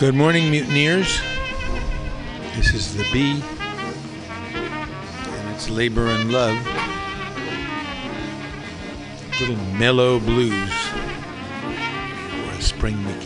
Good morning, mutineers. This is the Bee, and it's Labor and Love. Little mellow blues for a spring weekend.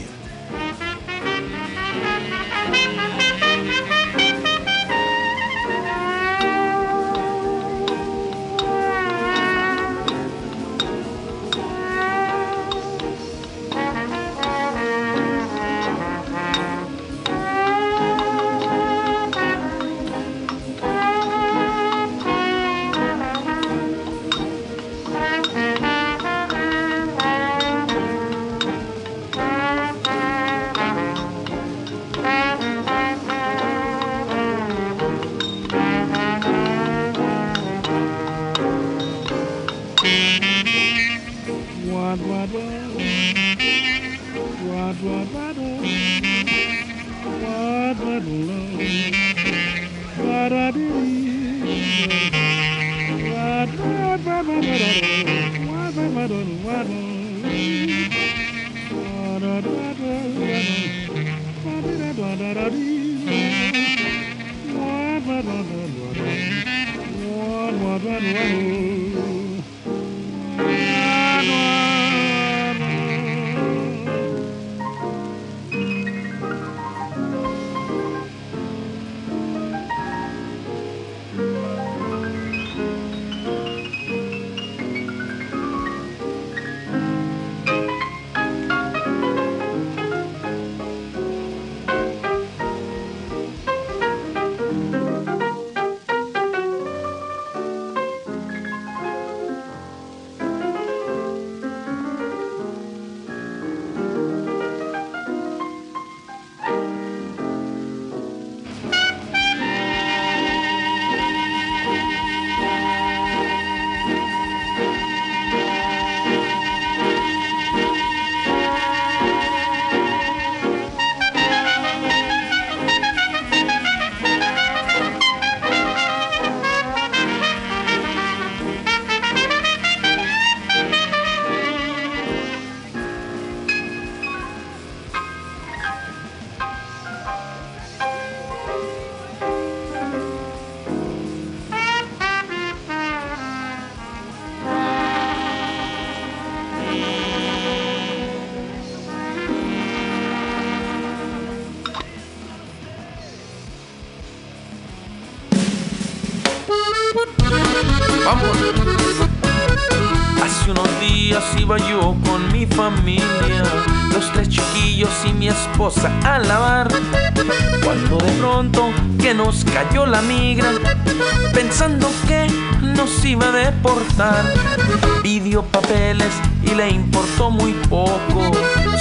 Pidió papeles y le importó muy poco.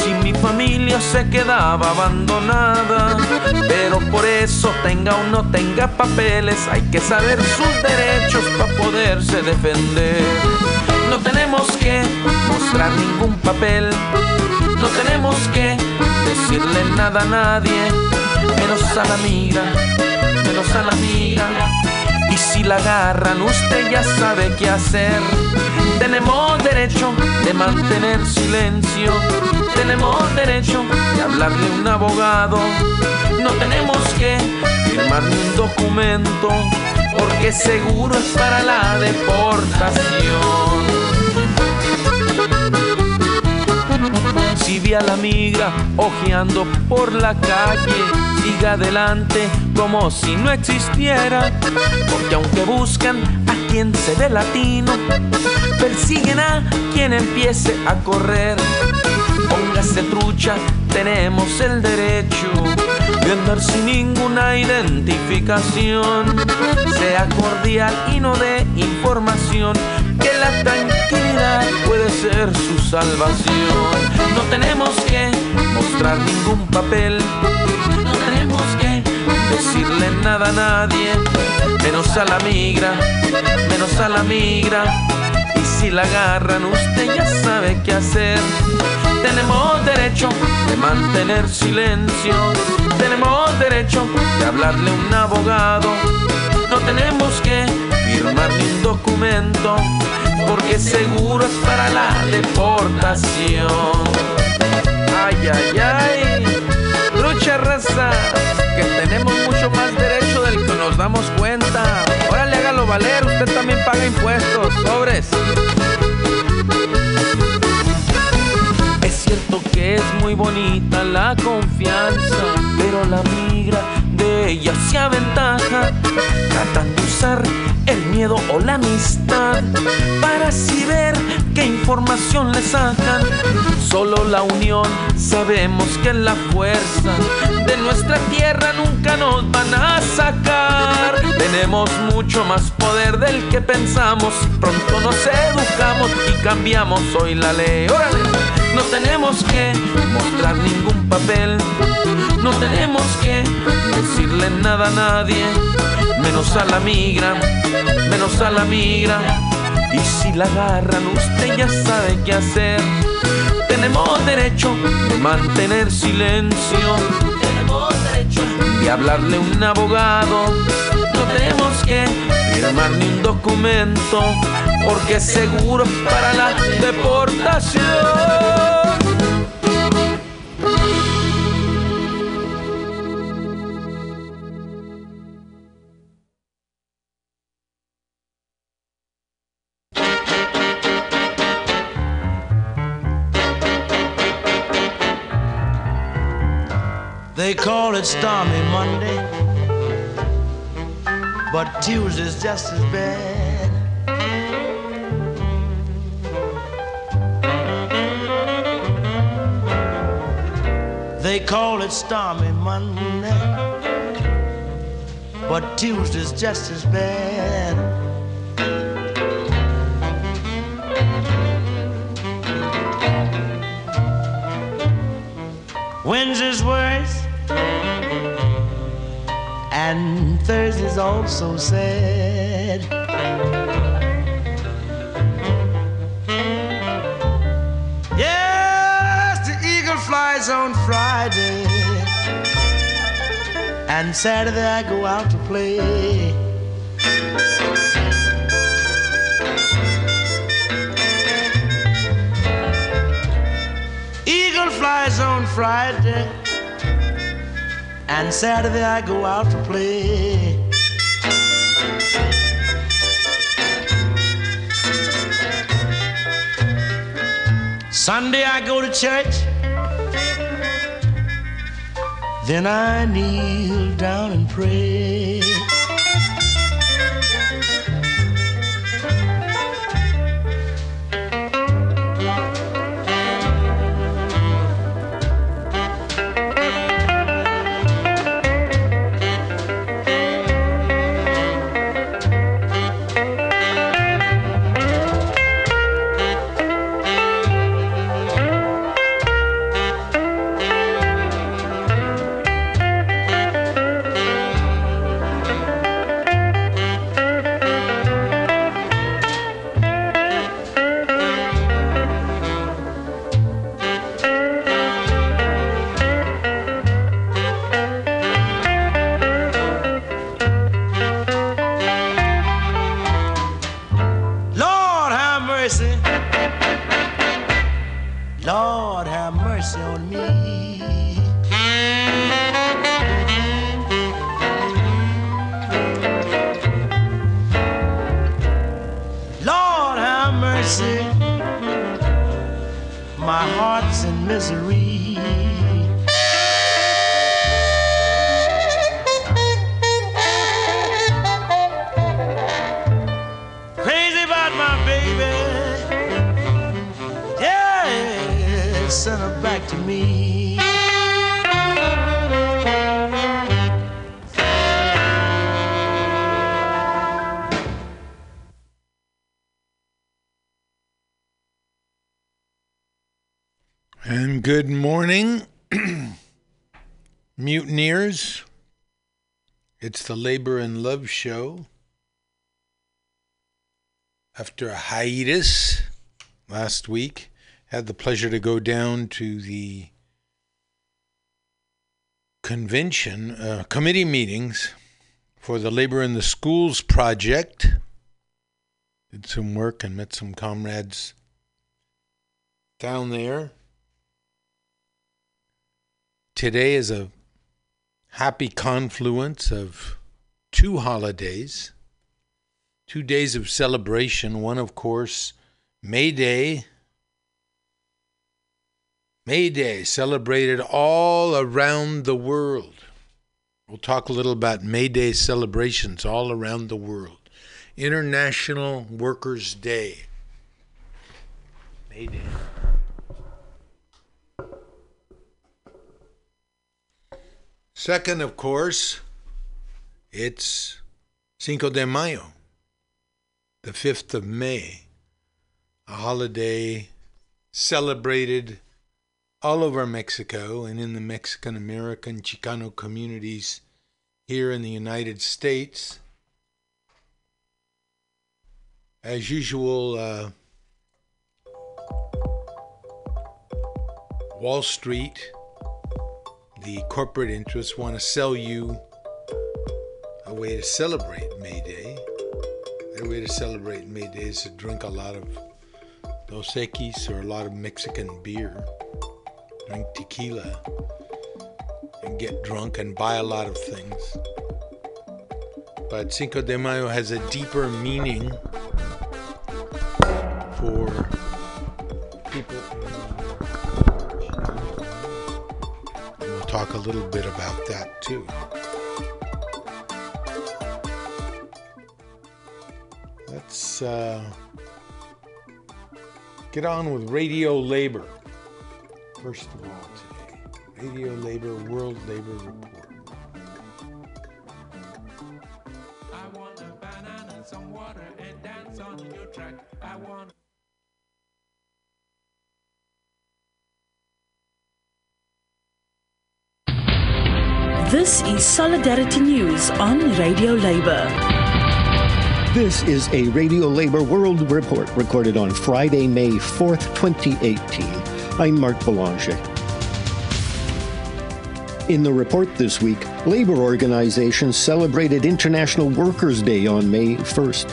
Si mi familia se quedaba abandonada. Pero por eso tenga o no tenga papeles, hay que saber sus derechos para poderse defender. No tenemos que mostrar ningún papel. No tenemos que decirle nada a nadie, menos a la amiga, menos a la amiga. Si la agarran, usted ya sabe qué hacer. Tenemos derecho de mantener silencio. Tenemos derecho de hablarle a un abogado. No tenemos que firmar un documento, porque seguro es para la deportación. Si vi a la amiga ojeando por la calle, siga adelante como si no existiera. Porque aunque buscan a quien se ve latino, persiguen a quien empiece a correr. Póngase trucha, tenemos el derecho de andar sin ninguna identificación. Sea cordial y no de información, que la tranquilidad puede ser su salvación. No tenemos que mostrar ningún papel, decirle nada a nadie, menos a la migra, menos a la migra. Y si la agarran, usted ya sabe qué hacer. Tenemos derecho de mantener silencio. Tenemos derecho de hablarle a un abogado. No tenemos que firmar ni un documento, porque seguro es para la deportación. Ay, ay, ay. Lucha raza, que tenemos mucho más derecho del que nos damos cuenta. Órale, hágalo valer, usted también paga impuestos, sobres. Es cierto que es muy bonita la confianza, pero la migra de ella se aventaja. Tratan de usar el miedo o la amistad para así ver qué información le sacan. Solo la unión sabemos que la fuerza de nuestra tierra nunca nos van a sacar. Tenemos mucho más poder del que pensamos. Pronto nos educamos y cambiamos hoy la ley. No tenemos que mostrar ningún papel. No tenemos que decirle nada a nadie. Menos a la migra, menos a la migra. Y si la agarran, usted ya sabe qué hacer. Tenemos derecho de mantener silencio. Tenemos derecho de hablarle a un abogado. No tenemos que firmar ni un documento, porque seguro para la deportación. They call it stormy Monday, but Tuesday's just as bad. They call it stormy Monday, but Tuesday's just as bad. Wednesday's worse, and Thursday's also sad. Yes, the eagle flies on Friday, and Saturday I go out to play. Eagle flies on Friday, and Saturday I go out to play. Sunday I go to church, then I kneel down and pray. Mutineers. It's the Labor and Love Show. After a hiatus last week, had the pleasure to go down to the convention, uh, committee meetings for the Labor in the Schools project. Did some work and met some comrades down there. Today is a happy confluence of two holidays, two days of celebration. One, of course, May Day. May Day celebrated all around the world. We'll talk a little about May Day celebrations all around the world. International Workers' Day. May Day. Second, of course, it's Cinco de Mayo, the 5th of May, a holiday celebrated all over Mexico and in the Mexican American Chicano communities here in the United States. As usual, uh, Wall Street the corporate interests want to sell you a way to celebrate May Day. Their way to celebrate May Day is to drink a lot of Dos Equis or a lot of Mexican beer, drink tequila, and get drunk and buy a lot of things. But Cinco de Mayo has a deeper meaning for talk a little bit about that too. Let's uh, get on with radio labor. First of all, today, Radio Labor World Labor Report. I want a banana, some water, and dance on a new track. I want This is Solidarity News on Radio Labour. This is a Radio Labor World Report recorded on Friday, May 4th, 2018. I'm Marc Belanger. In the report this week, labor organizations celebrated International Workers' Day on May 1st.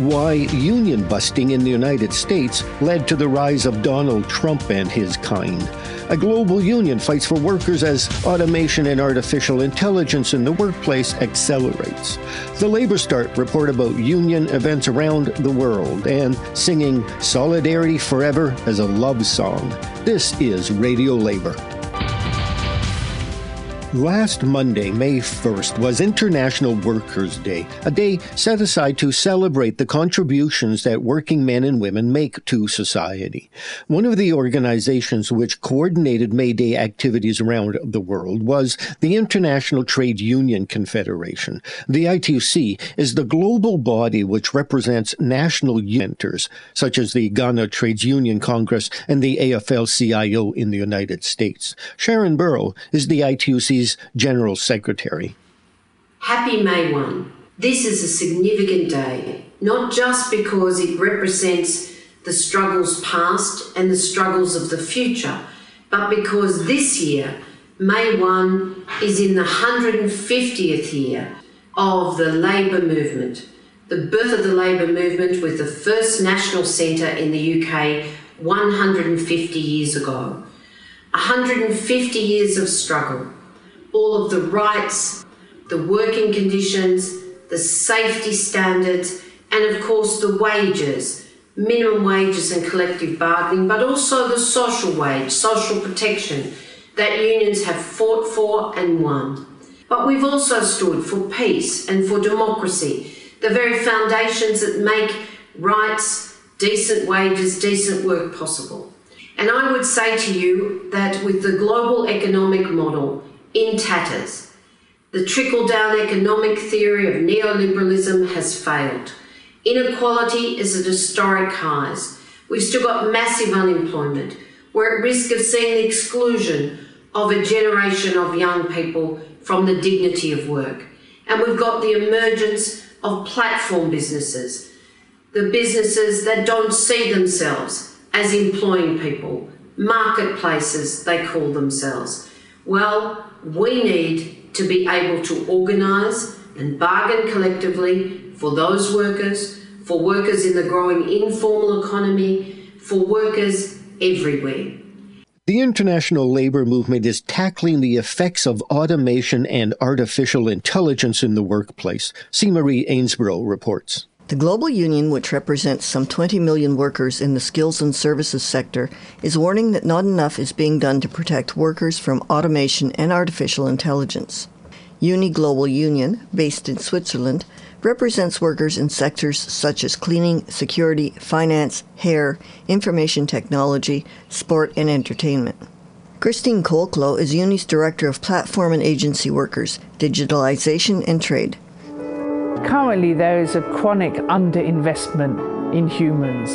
Why union busting in the United States led to the rise of Donald Trump and his kind. A global union fights for workers as automation and artificial intelligence in the workplace accelerates. The Labor Start report about union events around the world and singing Solidarity Forever as a love song. This is Radio Labor. Last Monday, May 1st, was International Workers' Day, a day set aside to celebrate the contributions that working men and women make to society. One of the organizations which coordinated May Day activities around the world was the International Trade Union Confederation. The ITUC is the global body which represents national unions, such as the Ghana Trades Union Congress and the AFL-CIO in the United States. Sharan Burrow is the General Secretary. Happy May 1. This is a significant day, not just because it represents the struggles past and the struggles of the future, but because this year, May 1, is in the 150th year of the labour movement, the birth of the labour movement with the first national centre in the UK 150 years ago. 150 years of struggle, all of the rights, the working conditions, the safety standards, and of course the wages, minimum wages and collective bargaining, but also the social wage, social protection that unions have fought for and won. But we've also stood for peace and for democracy, the very foundations that make rights, decent wages, decent work possible. And I would say to you that with the global economic model in tatters, the trickle down economic theory of neoliberalism has failed. Inequality is at historic highs. We've still got massive unemployment. we're at risk of seeing the exclusion of a generation of young people from the dignity of work. And we've got the emergence of platform businesses, the businesses that don't see themselves as employing people, marketplaces, they call themselves. Well, we need to be able to organise and bargain collectively for those workers, for workers in the growing informal economy, for workers everywhere. The international labor movement is tackling the effects of automation and artificial intelligence in the workplace. C. Marie Ainsborough reports. The Global Union, which represents some 20 million workers in the skills and services sector, is warning that not enough is being done to protect workers from automation and artificial intelligence. Uni Global Union, based in Switzerland, represents workers in sectors such as cleaning, security, finance, hair, information technology, sport, and entertainment. Christine Colclough is Uni's Director of Platform and Agency Workers, Digitalization and Trade. Currently, there is a chronic underinvestment in humans.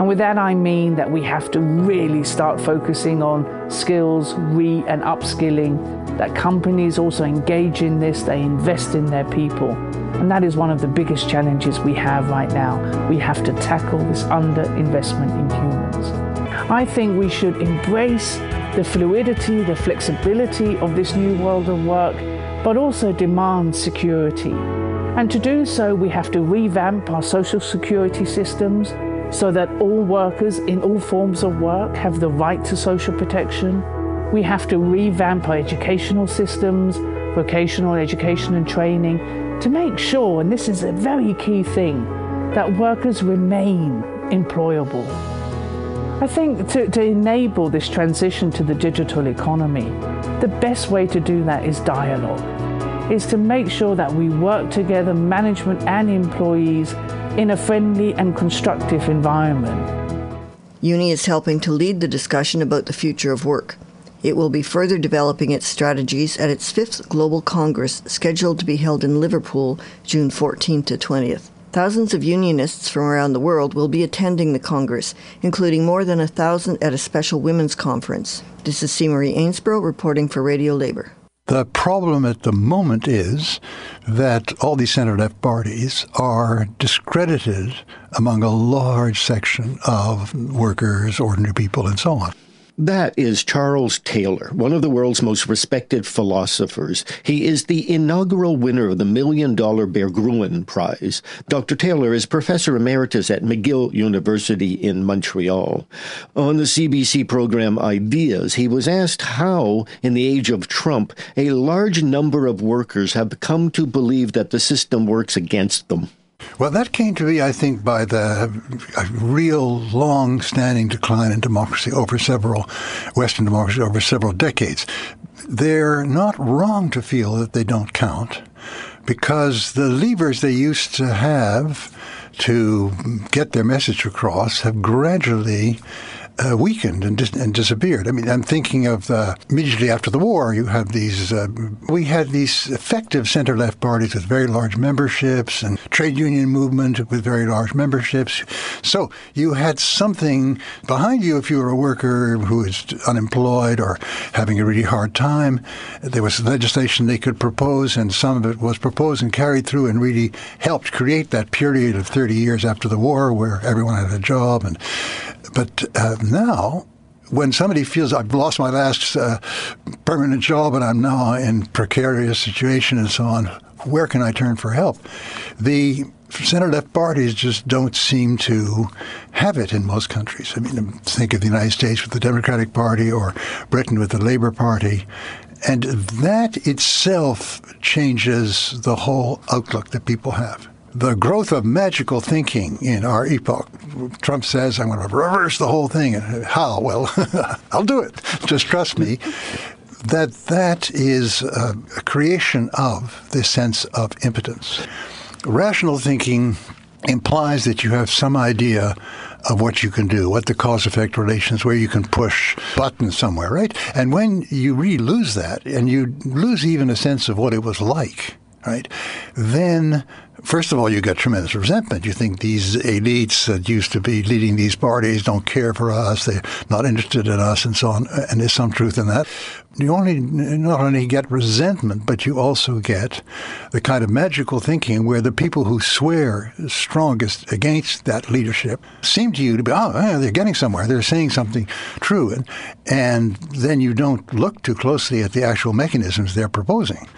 And with that, I mean that we have to really start focusing on skills, re and upskilling, that companies also engage in this, they invest in their people. And that is one of the biggest challenges we have right now. We have to tackle this underinvestment in humans. I think we should embrace the fluidity, the flexibility of this new world of work, but also demand security. And to do so, we have to revamp our social security systems so that all workers in all forms of work have the right to social protection. We have to revamp our educational systems, vocational education and training, to make sure, and this is a very key thing, that workers remain employable. I think to, to enable this transition to the digital economy, the best way to do that is dialogue, is to make sure that we work together, management and employees, in a friendly and constructive environment. Uni is helping to lead the discussion about the future of work. It will be further developing its strategies at its fifth Global Congress, scheduled to be held in Liverpool June 14th to 20th. Thousands of unionists from around the world will be attending the Congress, including more than a thousand at a special women's conference. This is C. Marie Ainsborough reporting for Radio Labour. The problem at the moment is that all these center left parties are discredited among a large section of workers, ordinary people, and so on. That is Charles Taylor, one of the world's most respected philosophers. He is the inaugural winner of the Million Dollar Berggruen Prize. Dr. Taylor is professor emeritus at McGill University in Montreal. On the CBC program Ideas, he was asked how, in the age of Trump, a large number of workers have come to believe that the system works against them. Well, that came to be, I think, by the real long standing decline in democracy over several, Western democracy over several decades. They're not wrong to feel that they don't count because the levers they used to have to get their message across have gradually uh, weakened and, dis- and disappeared. I mean, I'm thinking of uh, immediately after the war, you have these, uh, we had these effective center left parties with very large memberships and trade union movement with very large memberships. So you had something behind you if you were a worker who was unemployed or having a really hard time. There was legislation they could propose, and some of it was proposed and carried through and really helped create that period of 30 years after the war where everyone had a job and but uh, now, when somebody feels I've lost my last uh, permanent job and I'm now in precarious situation and so on, where can I turn for help? The center left parties just don't seem to have it in most countries. I mean, think of the United States with the Democratic Party or Britain with the Labour Party. And that itself changes the whole outlook that people have the growth of magical thinking in our epoch. Trump says, I'm going to reverse the whole thing. And how? Well, I'll do it. Just trust me. That that is a, creation of this sense of impotence. Rational thinking implies that you have some idea of what you can do, what the cause effect relations, where you can push buttons somewhere, right? And when you really lose that, and you lose even a sense of what it was like, right, then First of all, you get tremendous resentment. You think these elites that used to be leading these parties don't care for us, they're not interested in us, and so on. And there's some truth in that. You only not only get resentment, but you also get the kind of magical thinking where the people who swear strongest against that leadership seem to you to be, oh, they're getting somewhere. They're saying something true. And, and then you don't look too closely at the actual mechanisms they're proposing.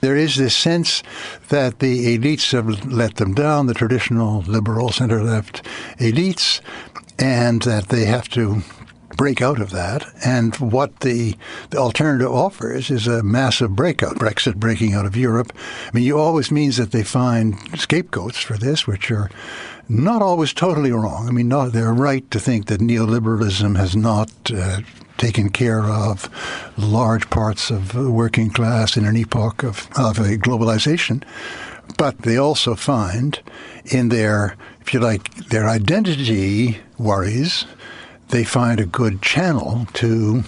There is this sense that the elites have let them down, the traditional liberal center left elites, and that they have to break out of that. And what the, the alternative offers is a massive breakout. Brexit breaking out of Europe. I mean, it always means that they find scapegoats for this, which are not always totally wrong. I mean, not, they're right to think that neoliberalism has not uh, taken care of large parts of the working class in an epoch of, of a globalization. But they also find in their, if you like, their identity worries, they find a good channel to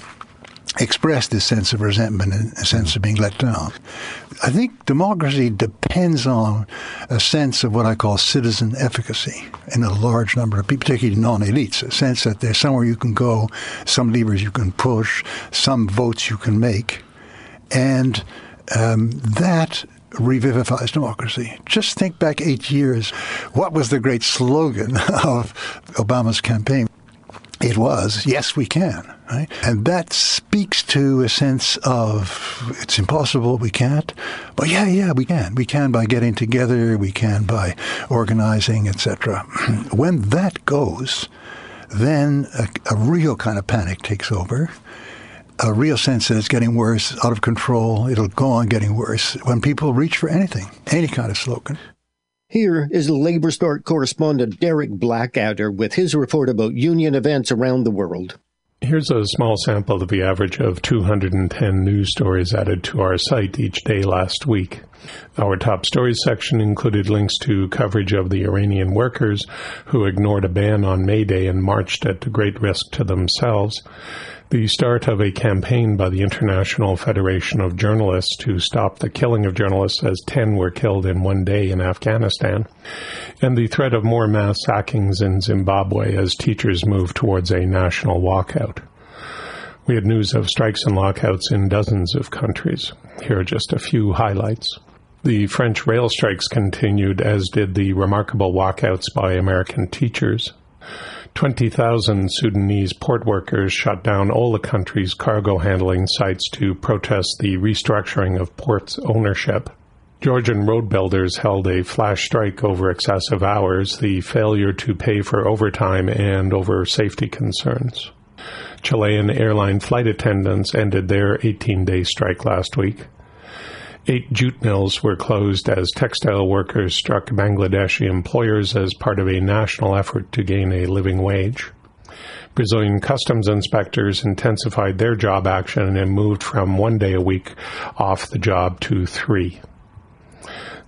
express this sense of resentment and a sense of being let down. I think democracy depends on a sense of what I call citizen efficacy in a large number of people, particularly non-elites, a sense that there's somewhere you can go, some levers you can push, some votes you can make. And um, that revivifies democracy. Just think back eight years. What was the great slogan of Obama's campaign? It was, yes, we can. Right? And that speaks to a sense of it's impossible, we can't. But yeah, yeah, we can. We can by getting together, we can by organizing, etc. when that goes, then a, a real kind of panic takes over a real sense that it's getting worse, out of control. It'll go on getting worse when people reach for anything, any kind of slogan. Here is Labor Start correspondent Derek Blackadder with his report about union events around the world. Here's a small sample of the average of 210 news stories added to our site each day last week. Our top stories section included links to coverage of the Iranian workers who ignored a ban on May Day and marched at great risk to themselves the start of a campaign by the International Federation of Journalists to stop the killing of journalists as 10 were killed in one day in Afghanistan, and the threat of more mass sackings in Zimbabwe as teachers move towards a national walkout. We had news of strikes and lockouts in dozens of countries. Here are just a few highlights. The French rail strikes continued, as did the remarkable walkouts by American teachers. 20,000 Sudanese port workers shut down all the country's cargo handling sites to protest the restructuring of ports ownership. Georgian road builders held a flash strike over excessive hours, the failure to pay for overtime, and over safety concerns. Chilean airline flight attendants ended their 18 day strike last week. Eight jute mills were closed as textile workers struck Bangladeshi employers as part of a national effort to gain a living wage. Brazilian customs inspectors intensified their job action and moved from one day a week off the job to three.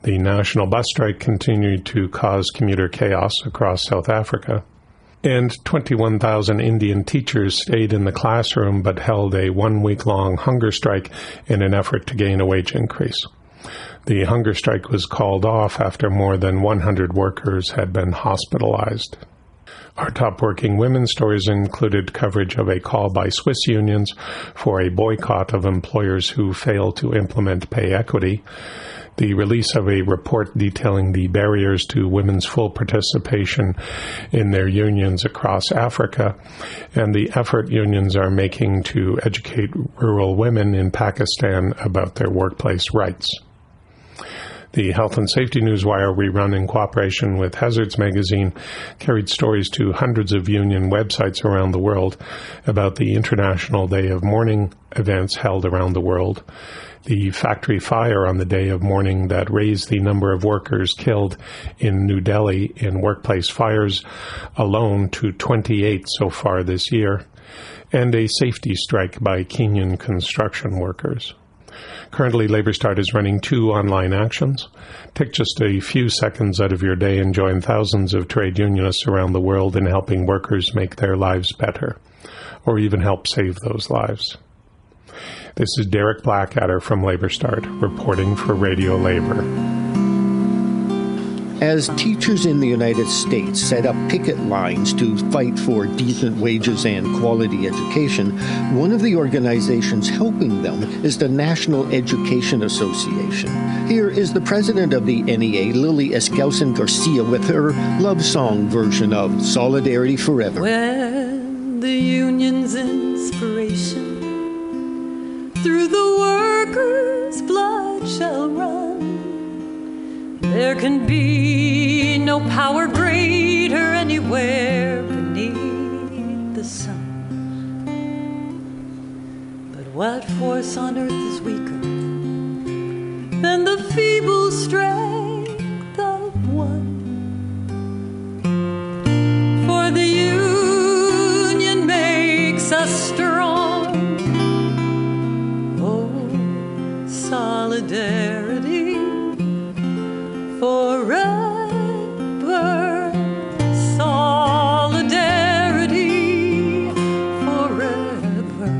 The national bus strike continued to cause commuter chaos across South Africa and 21,000 Indian teachers stayed in the classroom but held a one week long hunger strike in an effort to gain a wage increase. The hunger strike was called off after more than 100 workers had been hospitalized. Our top working women stories included coverage of a call by Swiss unions for a boycott of employers who fail to implement pay equity, the release of a report detailing the barriers to women's full participation in their unions across Africa, and the effort unions are making to educate rural women in Pakistan about their workplace rights. The Health and Safety Newswire rerun in cooperation with Hazards Magazine carried stories to hundreds of union websites around the world about the International Day of Mourning events held around the world the factory fire on the day of mourning that raised the number of workers killed in New Delhi in workplace fires alone to 28 so far this year, and a safety strike by Kenyan construction workers. Currently, Labor Start is running two online actions. Take just a few seconds out of your day and join thousands of trade unionists around the world in helping workers make their lives better, or even help save those lives. This is Derek Blackadder from Labor Start, reporting for Radio Labor. As teachers in the United States set up picket lines to fight for decent wages and quality education, one of the organizations helping them is the National Education Association. Here is the president of the NEA, Lily Eskelsen Garcia, with her love song version of Solidarity Forever. When the union's inspiration through the workers' blood shall run. There can be no power greater anywhere beneath the sun. But what force on earth is weaker than the feeble strength solidarity forever. Solidarity forever.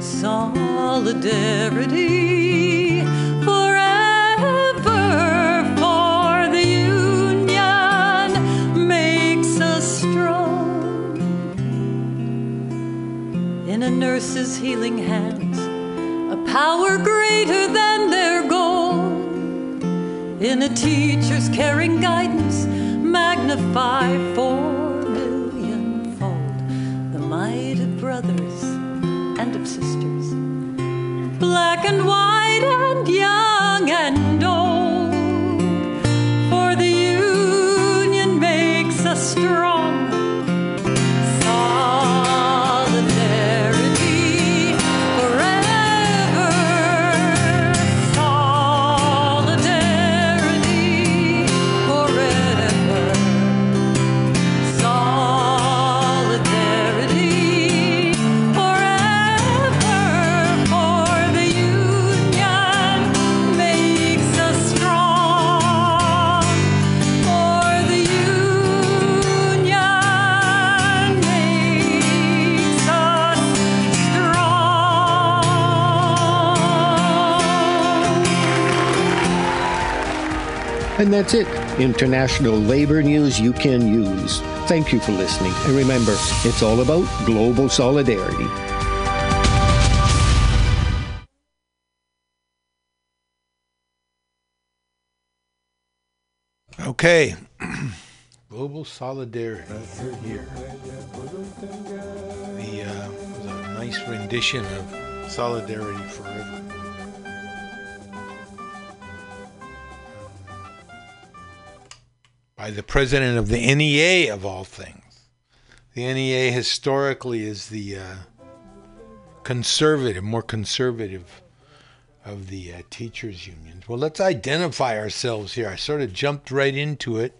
Solidarity forever. For the union makes us strong. In a nurse's healing hands, a power greater than their goal. In a teacher's caring guidance magnify four million fold. The might of brothers and of sisters. Black and white and young and old And that's it. International labor news you can use. Thank you for listening. And remember, it's all about global solidarity. Okay. Global solidarity. Third year. The uh, was a nice rendition of Solidarity Forever. By the president of the NEA, of all things. The NEA historically is the uh, conservative, more conservative of the uh, teachers' unions. Well, let's identify ourselves here. I sort of jumped right into it.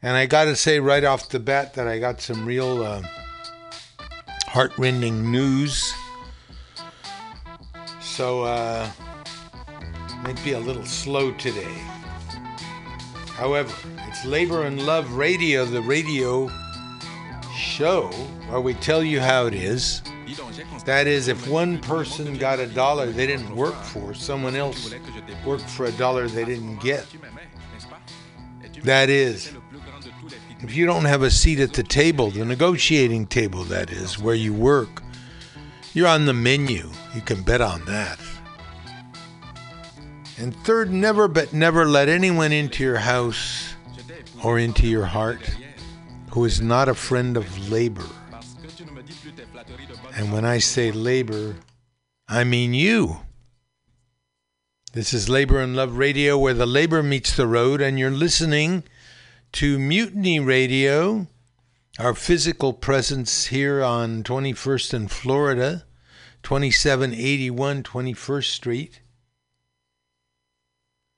And I got to say right off the bat that I got some real uh, heartrending news. So, uh, might be a little slow today. However, it's Labor and Love Radio, the radio show where we tell you how it is. That is, if one person got a dollar they didn't work for, someone else worked for a dollar they didn't get. That is, if you don't have a seat at the table, the negotiating table, that is, where you work, you're on the menu. You can bet on that. And third, never but never let anyone into your house or into your heart who is not a friend of labor. And when I say labor, I mean you. This is Labor and Love Radio, where the labor meets the road, and you're listening to Mutiny Radio, our physical presence here on 21st and Florida, 2781 21st Street.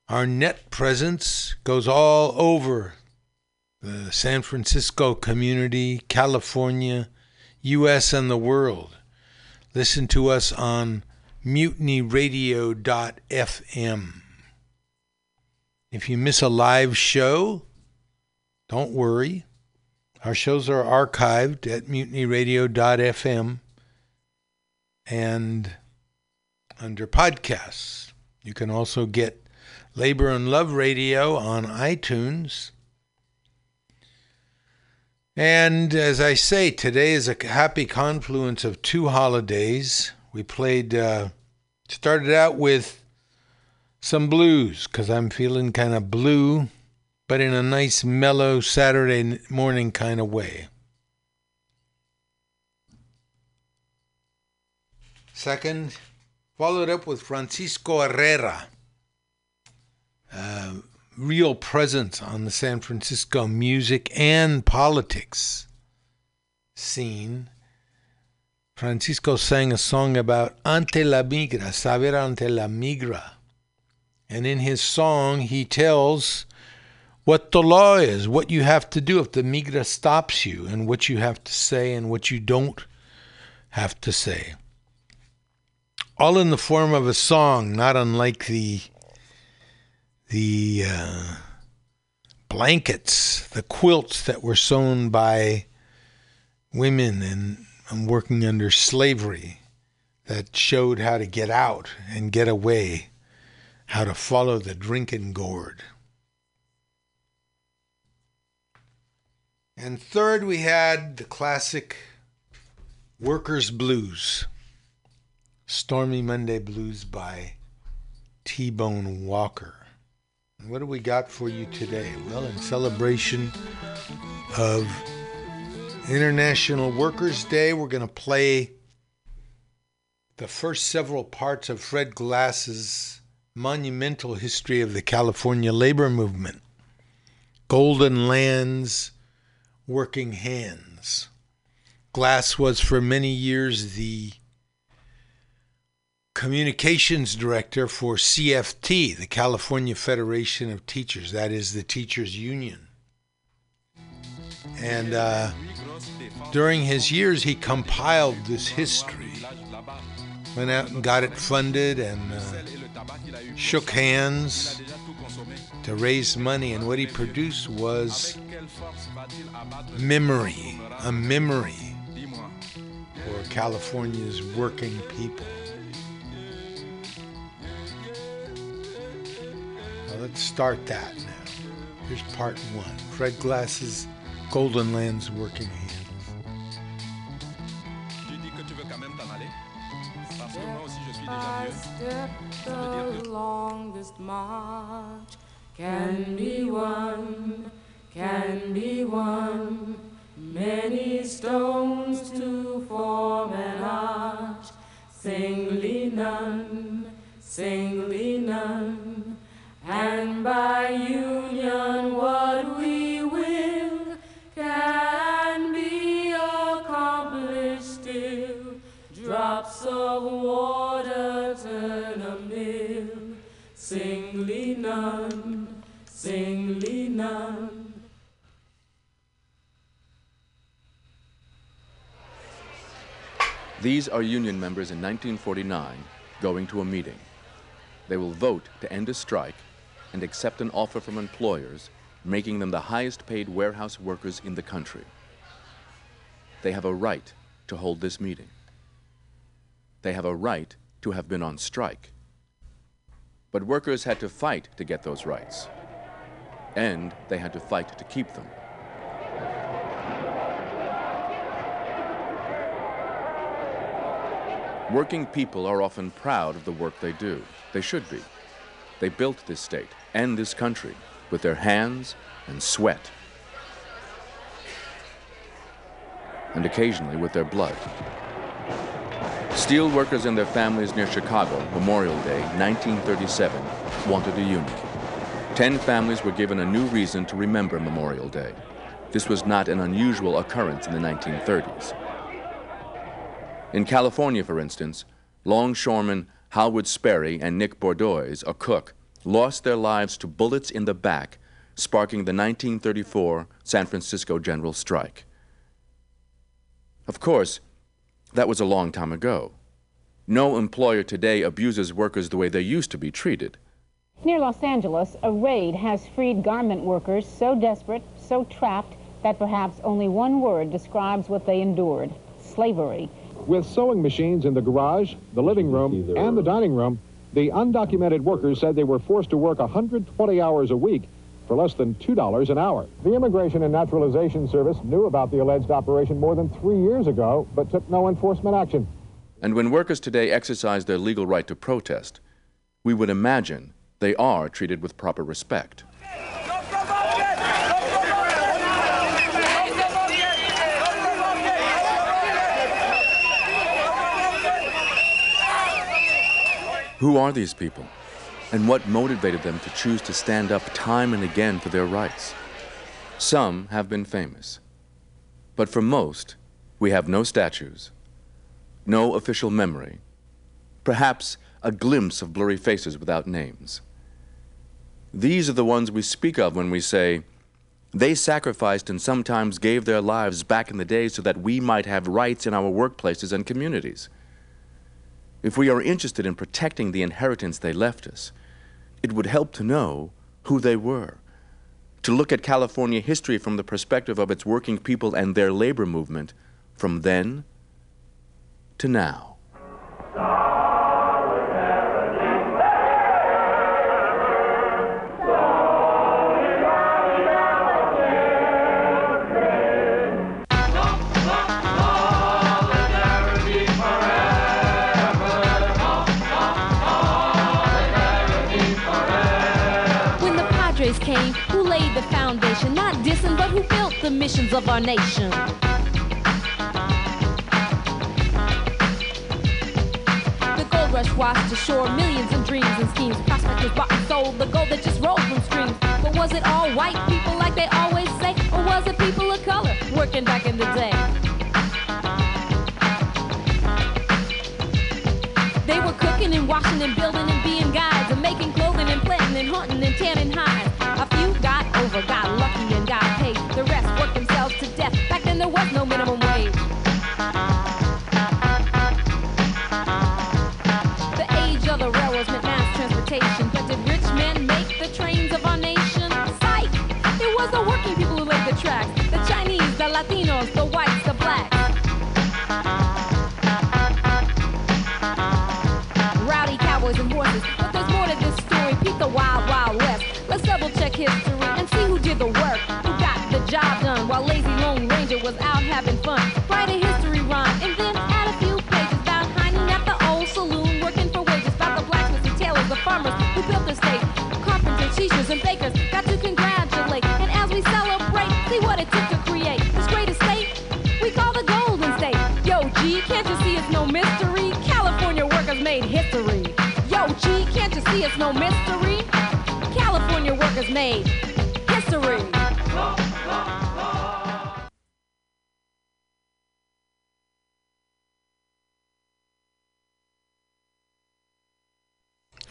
Our net presence goes all over the San Francisco community, California, U.S., and the world. Listen to us on mutinyradio.fm. If you miss a live show, don't worry. Our shows are archived at mutinyradio.fm and under podcasts. You can also get Labor and Love Radio on iTunes. And as I say, today is a happy confluence of two holidays. We played, uh, started out with some blues because I'm feeling kind of blue, but in a nice, mellow Saturday morning kind of way. Second, followed up with Francisco Herrera, real presence on the San Francisco music and politics scene. Francisco sang a song about ante la migra, saber ante la migra. And in his song, he tells what the law is, what you have to do if the migra stops you, and what you have to say and what you don't have to say. All in the form of a song, not unlike the the uh, blankets, the quilts that were sewn by women and, working under slavery that showed how to get out and get away, how to follow the drinking gourd. And third, we had the classic Workers' Blues, Stormy Monday Blues by T Bone Walker. What do we got for you today? Well, in celebration of International Workers' Day, we're going to play the first several parts of Fred Glass's monumental history of the California labor movement Golden Lands, Working Hands. Glass was for many years the communications director for CFT, the California Federation of Teachers, that is the teachers union. And uh, during his years, he compiled this history, went out and got it funded, and uh, shook hands to raise money. And what he produced was memory, a memory for California's working people. Let's start that now. Here's part one Fred Glass's Golden Lands Working Hand. The longest march can be won, can be won. Many stones to form an arch, singly none, singly none. And by union, what we will can be accomplished still. Drops of water turn a mill, singly none, singly none. These are union members in 1949 going to a meeting. They will vote to end a strike and accept an offer from employers making them the highest paid warehouse workers in the country. They have a right to hold this meeting. They have a right to have been on strike. But workers had to fight to get those rights. And they had to fight to keep them. Working people are often proud of the work they do. They should be. They built this state and this country with their hands and sweat. And occasionally with their blood. Steel workers and their families near Chicago, Memorial Day, 1937, wanted a union. Ten families were given a new reason to remember Memorial Day. This was not an unusual occurrence in the 1930s. In California, for instance, longshoremen Howard Sperry and Nick Bordoise, a cook, lost their lives to bullets in the back, sparking the 1934 San Francisco general strike. Of course, that was a long time ago. No employer today abuses workers the way they used to be treated. Near Los Angeles, a raid has freed garment workers so desperate, so trapped, that perhaps only one word describes what they endured slavery. With sewing machines in the garage, the living room, and the dining room, The undocumented workers said they were forced to work 120 hours a week for less than $2 an hour. The Immigration and Naturalization Service knew about the alleged operation more than three years ago, but took no enforcement action. And when workers today exercise their legal right to protest, we would imagine they are treated with proper respect. Who are these people? And what motivated them to choose to stand up time and again for their rights? Some have been famous. But for most, we have no statues, no official memory, perhaps a glimpse of blurry faces without names. These are the ones we speak of when we say, they sacrificed and sometimes gave their lives back in the day so that we might have rights in our workplaces and communities. If we are interested in protecting the inheritance they left us, it would help to know who they were, to look at California history from the perspective of its working people and their labor movement from then to now. Came, who laid the foundation? Not dissing, but who built the missions of our nation? The gold rush washed ashore millions in dreams and schemes. Prospectors bought and sold the gold that just rolled from streams. But was it all white people like they always say? Or was it people of color working back in the day? They were cooking and washing and building and being guides and making clothing and planting and hunting and tanning hides. Over, got lucky and got paid. The rest worked themselves to death. Back then there was no minimum it's no mystery? California workers made history.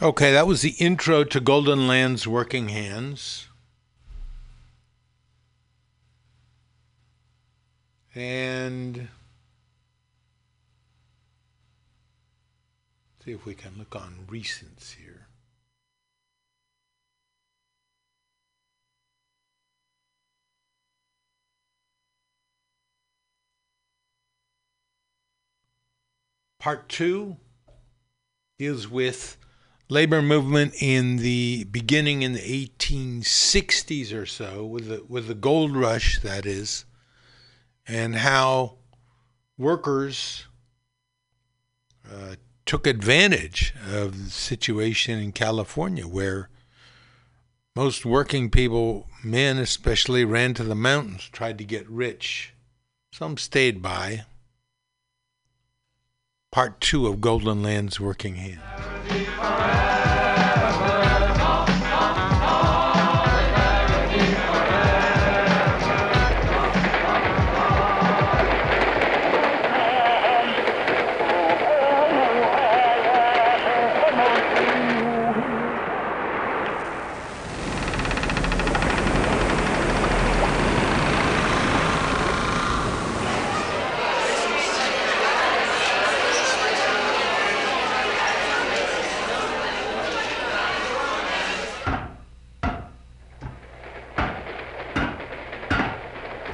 Okay, that was the intro to Golden Land's Working Hands. And see if we can look on recents Part two deals with labor movement in the beginning in the 1860s or so, with the with the gold rush, that is, and how workers uh, took advantage of the situation in California, where most working people, men especially, ran to the mountains, tried to get rich. Some stayed by. Part two of Golden Land's Working Hand.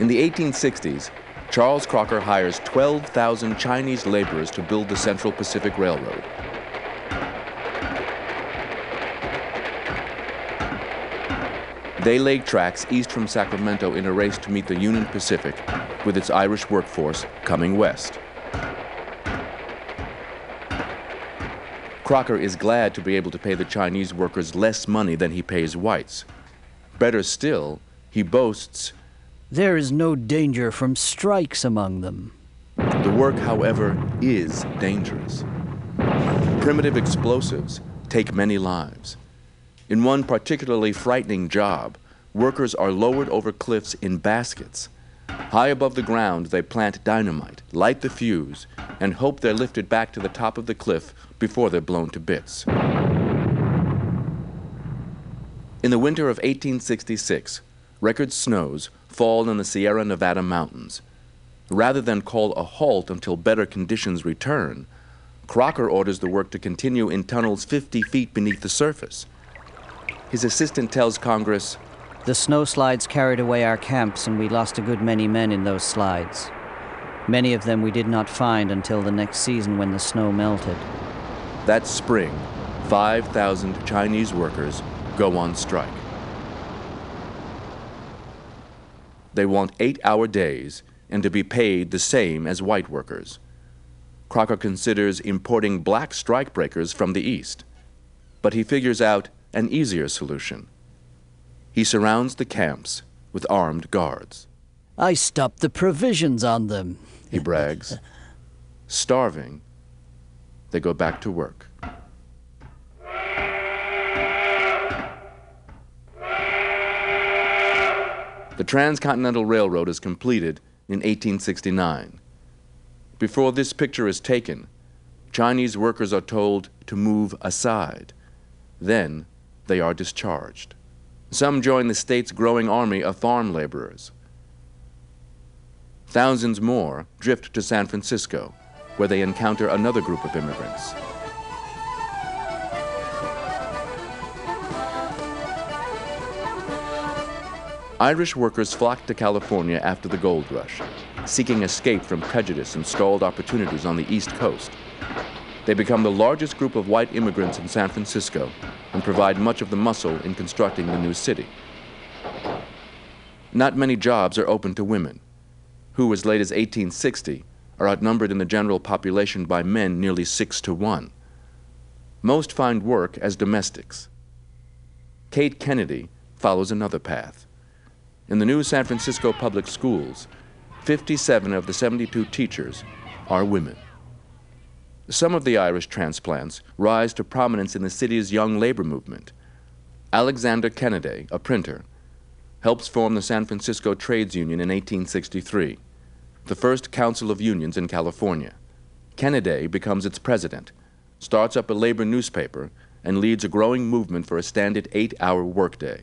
In the 1860s, Charles Crocker hires 12,000 Chinese laborers to build the Central Pacific Railroad. They lay tracks east from Sacramento in a race to meet the Union Pacific, with its Irish workforce coming west. Crocker is glad to be able to pay the Chinese workers less money than he pays whites. Better still, he boasts there is no danger from strikes among them. the work, however, is dangerous. Primitive explosives take many lives. In one particularly frightening job, workers are lowered over cliffs in baskets. High above the ground, they plant dynamite, light the fuse, and hope they're lifted back to the top of the cliff before they're blown to bits. In the winter of 1866, record snows fall in the Sierra Nevada mountains. Rather than call a halt until better conditions return, Crocker orders the work to continue in tunnels 50 feet beneath the surface. His assistant tells Congress, The snow slides carried away our camps, and we lost a good many men in those slides. Many of them we did not find until the next season when the snow melted. That spring, 5,000 Chinese workers go on strike. They want eight hour days and to be paid the same as white workers. Crocker considers importing black strikebreakers from the East, but he figures out an easier solution. He surrounds the camps with armed guards. I stopped the provisions on them. He brags. Starving, they go back to work. The Transcontinental Railroad is completed in 1869. Before this picture is taken, Chinese workers are told to move aside. Then they are discharged. Some join the state's growing army of farm laborers. Thousands more drift to San Francisco, where they encounter another group of immigrants. Irish workers flocked to California after the gold rush, seeking escape from prejudice and stalled opportunities on the East Coast. They become the largest group of white immigrants in San Francisco and provide much of the muscle in constructing the new city. Not many jobs are open to women, who, as late as 1860, are outnumbered in the general population by men nearly six to one. Most find work as domestics. Kate Kennedy follows another path. In the new San Francisco public schools, 57 of the 72 teachers are women. Some of the Irish transplants rise to prominence in the city's young labor movement. Alexander Kenaday, a printer, helps form the San Francisco Trades Union in 1863, the first council of unions in California. Kenaday becomes its president, starts up a labor newspaper, and leads a growing movement for a standard eight hour workday.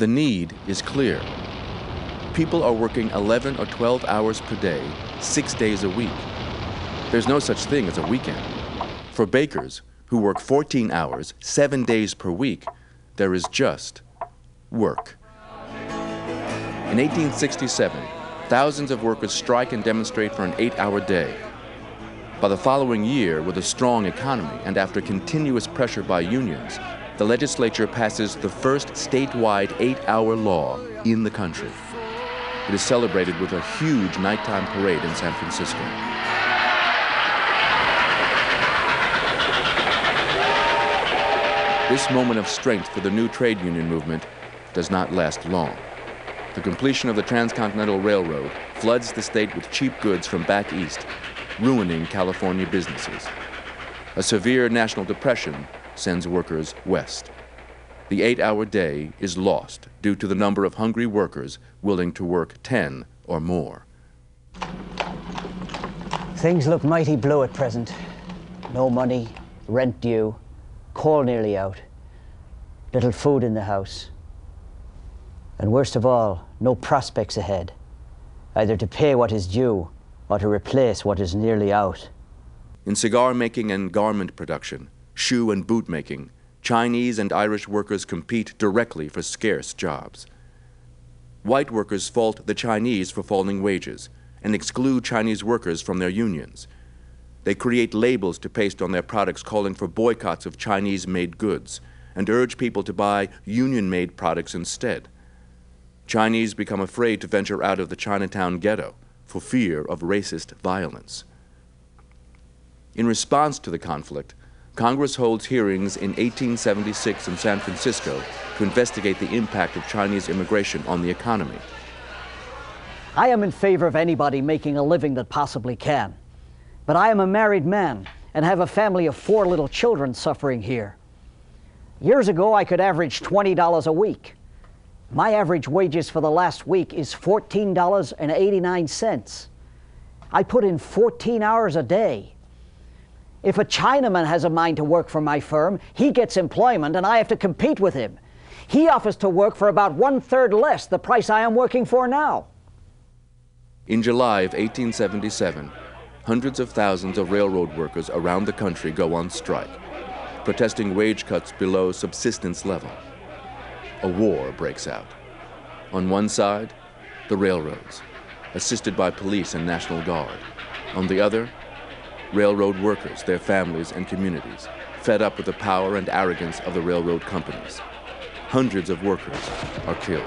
The need is clear. People are working 11 or 12 hours per day, six days a week. There's no such thing as a weekend. For bakers, who work 14 hours, seven days per week, there is just work. In 1867, thousands of workers strike and demonstrate for an eight hour day. By the following year, with a strong economy and after continuous pressure by unions, the legislature passes the first statewide eight hour law in the country. It is celebrated with a huge nighttime parade in San Francisco. This moment of strength for the new trade union movement does not last long. The completion of the Transcontinental Railroad floods the state with cheap goods from back east, ruining California businesses. A severe national depression sends workers west. The eight hour day is lost due to the number of hungry workers willing to work 10 or more. Things look mighty blue at present. No money, rent due, coal nearly out, little food in the house. And worst of all, no prospects ahead, either to pay what is due or to replace what is nearly out. In cigar making and garment production, shoe and boot making, Chinese and Irish workers compete directly for scarce jobs. White workers fault the Chinese for falling wages and exclude Chinese workers from their unions. They create labels to paste on their products calling for boycotts of Chinese made goods. and urge people to buy union made products instead. Chinese become afraid to venture out of the Chinatown ghetto for fear of racist violence. In response to the conflict, Congress holds hearings in 1876 in San Francisco to investigate the impact of Chinese immigration on the economy. I am in favor of anybody making a living that possibly can. But I am a married man and have a family of four little children suffering here. Years ago, I could average $20 a week. My average wages for the last week is $14.89. I put in 14 hours a day. If a Chinaman has a mind to work for my firm, he gets employment and I have to compete with him. He offers to work for about one third less the price I am working for now. In July of 1877, hundreds of thousands of railroad workers around the country go on strike, protesting wage cuts below subsistence level. A war breaks out. On one side, the railroads, assisted by police and National Guard. On the other, railroad workers, their families, and communities, fed up with the power and arrogance of the railroad companies. Hundreds of workers are killed.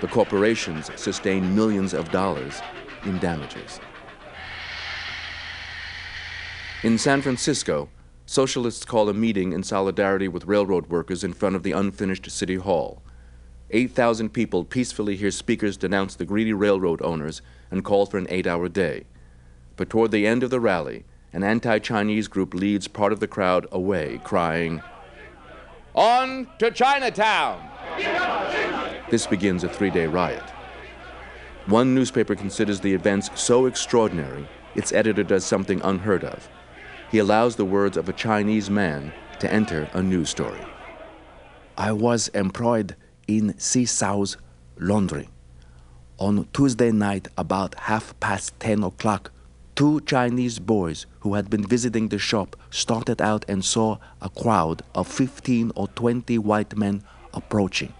The corporations sustain millions of dollars in damages. In San Francisco, socialists call a meeting in solidarity with railroad workers in front of the unfinished City Hall. 8,000 people peacefully hear speakers denounce the greedy railroad owners and call for an eight hour day. But toward the end of the rally, an anti Chinese group leads part of the crowd away, crying, On to Chinatown! This begins a three day riot. One newspaper considers the events so extraordinary, its editor does something unheard of. He allows the words of a Chinese man to enter a news story. I was employed in Seasou's laundry. On Tuesday night, about half past ten o'clock, two Chinese boys who had been visiting the shop started out and saw a crowd of 15 or 20 white men approaching.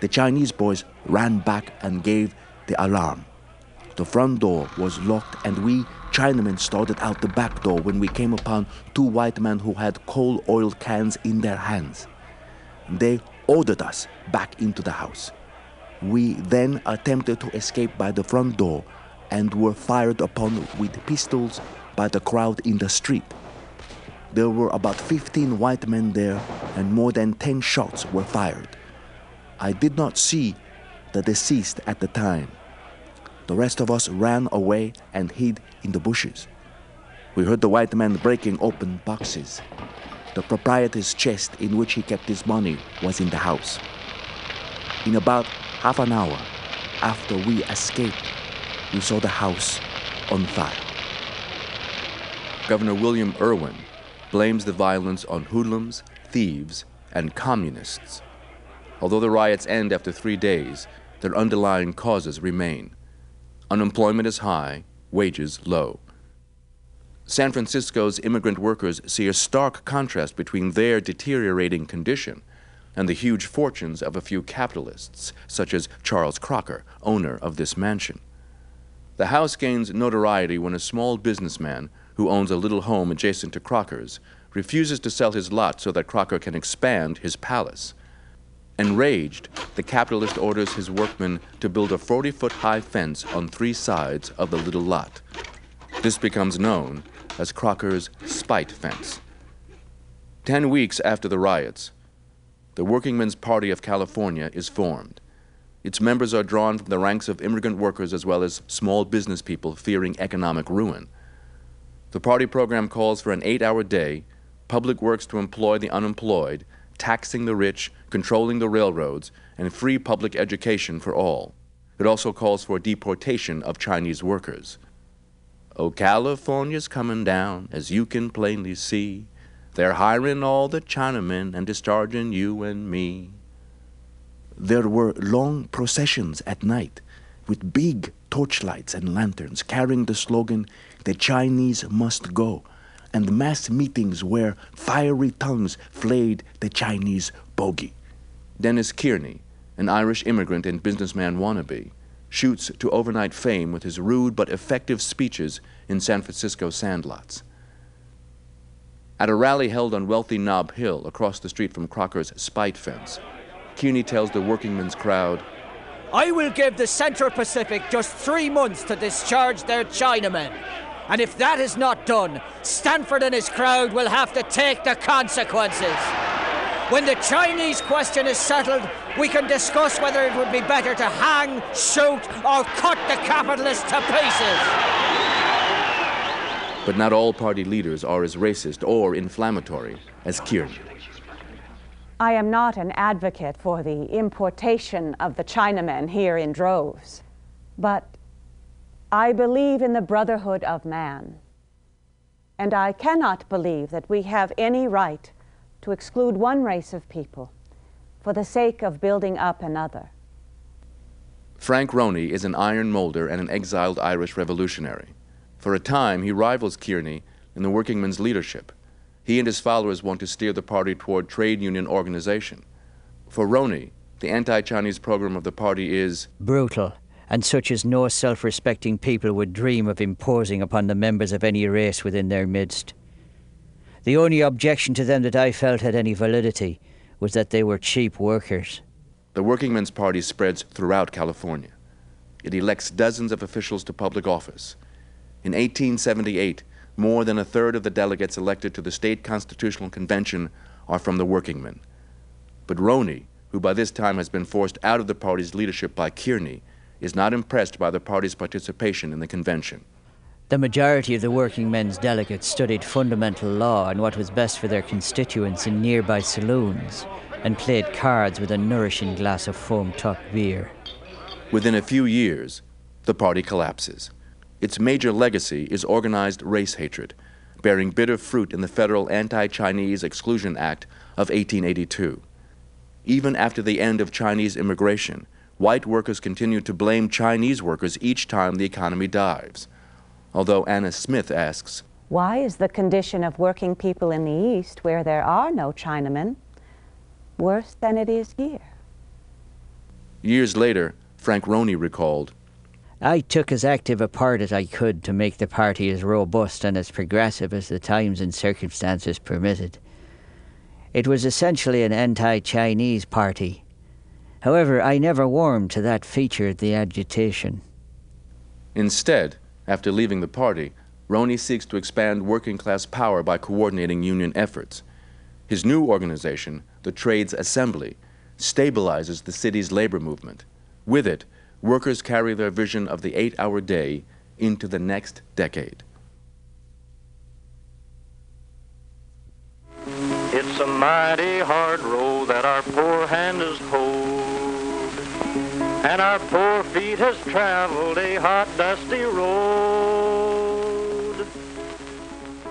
The Chinese boys ran back and gave the alarm. The front door was locked, and we Chinamen started out the back door when we came upon two white men who had coal oil cans in their hands. They ordered us back into the house. We then attempted to escape by the front door and were fired upon with pistols by the crowd in the street. There were about 15 white men there, and more than 10 shots were fired. I did not see the deceased at the time. The rest of us ran away and hid in the bushes. We heard the white man breaking open boxes. The proprietor's chest in which he kept his money was in the house. In about half an hour after we escaped, we saw the house on fire. Governor William Irwin blames the violence on hoodlums, thieves, and communists. Although the riots end after three days, their underlying causes remain. Unemployment is high, wages low. San Francisco's immigrant workers see a stark contrast between their deteriorating condition and the huge fortunes of a few capitalists, such as Charles Crocker, owner of this mansion. The house gains notoriety when a small businessman who owns a little home adjacent to Crocker's refuses to sell his lot so that Crocker can expand his palace. Enraged, the capitalist orders his workmen to build a 40 foot high fence on three sides of the little lot. This becomes known as Crocker's Spite Fence. Ten weeks after the riots, the Workingmen's Party of California is formed. Its members are drawn from the ranks of immigrant workers as well as small business people fearing economic ruin. The party program calls for an eight hour day, public works to employ the unemployed, taxing the rich, controlling the railroads, and free public education for all. It also calls for deportation of Chinese workers. Oh, California's coming down, as you can plainly see. They're hiring all the Chinamen and discharging you and me. There were long processions at night with big torchlights and lanterns carrying the slogan, The Chinese must go, and mass meetings where fiery tongues flayed the Chinese bogey. Dennis Kearney, an Irish immigrant and businessman wannabe, shoots to overnight fame with his rude but effective speeches in San Francisco sandlots. At a rally held on wealthy Nob Hill across the street from Crocker's Spite Fence, Kearney tells the workingmen's crowd, I will give the Central Pacific just three months to discharge their Chinamen. And if that is not done, Stanford and his crowd will have to take the consequences. When the Chinese question is settled, we can discuss whether it would be better to hang, shoot, or cut the capitalists to pieces. But not all party leaders are as racist or inflammatory as Kearney. I am not an advocate for the importation of the Chinamen here in droves, but I believe in the brotherhood of man. And I cannot believe that we have any right to exclude one race of people for the sake of building up another. Frank Roney is an iron molder and an exiled Irish revolutionary. For a time, he rivals Kearney in the workingmen's leadership. He and his followers want to steer the party toward trade union organization. For Roney, the anti Chinese program of the party is brutal, and such as no self respecting people would dream of imposing upon the members of any race within their midst. The only objection to them that I felt had any validity was that they were cheap workers. The Workingmen's Party spreads throughout California. It elects dozens of officials to public office. In 1878, more than a third of the delegates elected to the state constitutional convention are from the workingmen. But Roney, who by this time has been forced out of the party's leadership by Kearney, is not impressed by the party's participation in the convention. The majority of the working men's delegates studied fundamental law and what was best for their constituents in nearby saloons and played cards with a nourishing glass of foam top beer. Within a few years, the party collapses. Its major legacy is organized race hatred, bearing bitter fruit in the federal Anti Chinese Exclusion Act of 1882. Even after the end of Chinese immigration, white workers continue to blame Chinese workers each time the economy dives. Although Anna Smith asks, Why is the condition of working people in the East, where there are no Chinamen, worse than it is here? Years later, Frank Roney recalled, I took as active a part as I could to make the party as robust and as progressive as the times and circumstances permitted. It was essentially an anti Chinese party. However, I never warmed to that feature of the agitation. Instead, after leaving the party, Roney seeks to expand working class power by coordinating union efforts. His new organization, the Trades Assembly, stabilizes the city's labor movement. With it, workers carry their vision of the eight hour day into the next decade. It's a mighty hard road that our poor hand has hoed, and our poor feet has traveled a hot, dusty road.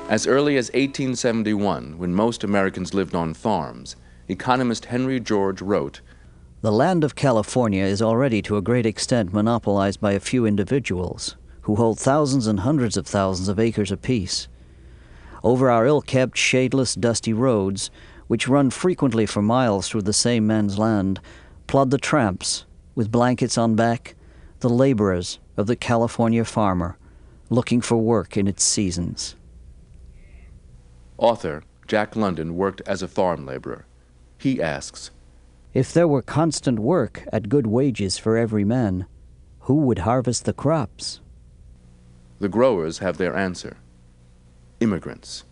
As early as 1871, when most Americans lived on farms, economist Henry George wrote, The land of California is already to a great extent monopolized by a few individuals who hold thousands and hundreds of thousands of acres apiece. Over our ill kept, shadeless, dusty roads, which run frequently for miles through the same man's land, plod the tramps, with blankets on back, the laborers of the California farmer, looking for work in its seasons. Author Jack London worked as a farm laborer. He asks, If there were constant work at good wages for every man, who would harvest the crops? The growers have their answer immigrants.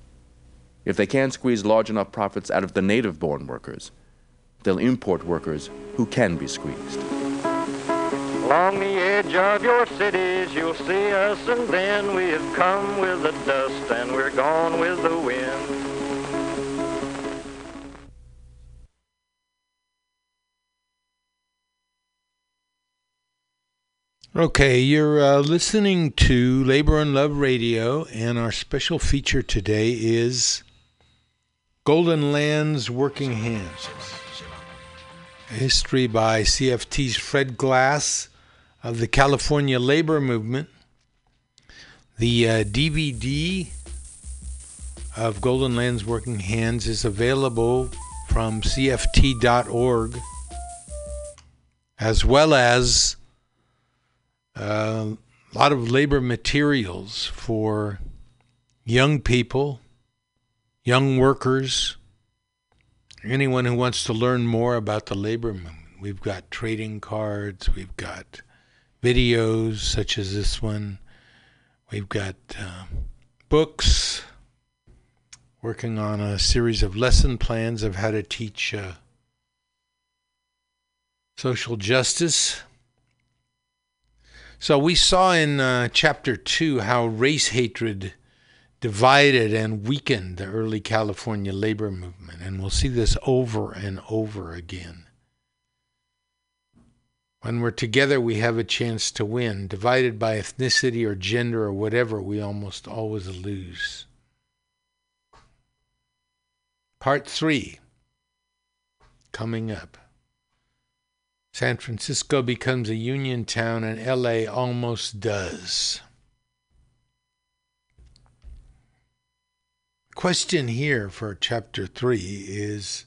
If they can't squeeze large enough profits out of the native born workers, they'll import workers who can be squeezed. Along the edge of your cities, you'll see us, and then we have come with the dust, and we're gone with the wind. Okay, you're uh, listening to Labor and Love Radio, and our special feature today is Golden Land's Working Hands. A history by CFT's Fred Glass of the California Labor Movement. The uh, DVD of Golden Land's Working Hands is available from CFT.org as well as a lot of labor materials for young people, young workers, anyone who wants to learn more about the labor movement. We've got trading cards, we've got videos such as this one, we've got uh, books, working on a series of lesson plans of how to teach uh, social justice. So we saw in uh, chapter two how race hatred divided and weakened the early California labor movement, and we'll see this over and over again. When we're together, we have a chance to win. Divided by ethnicity or gender or whatever, we almost always lose. Part three coming up. San Francisco becomes a union town, and LA almost does. Question here for chapter three is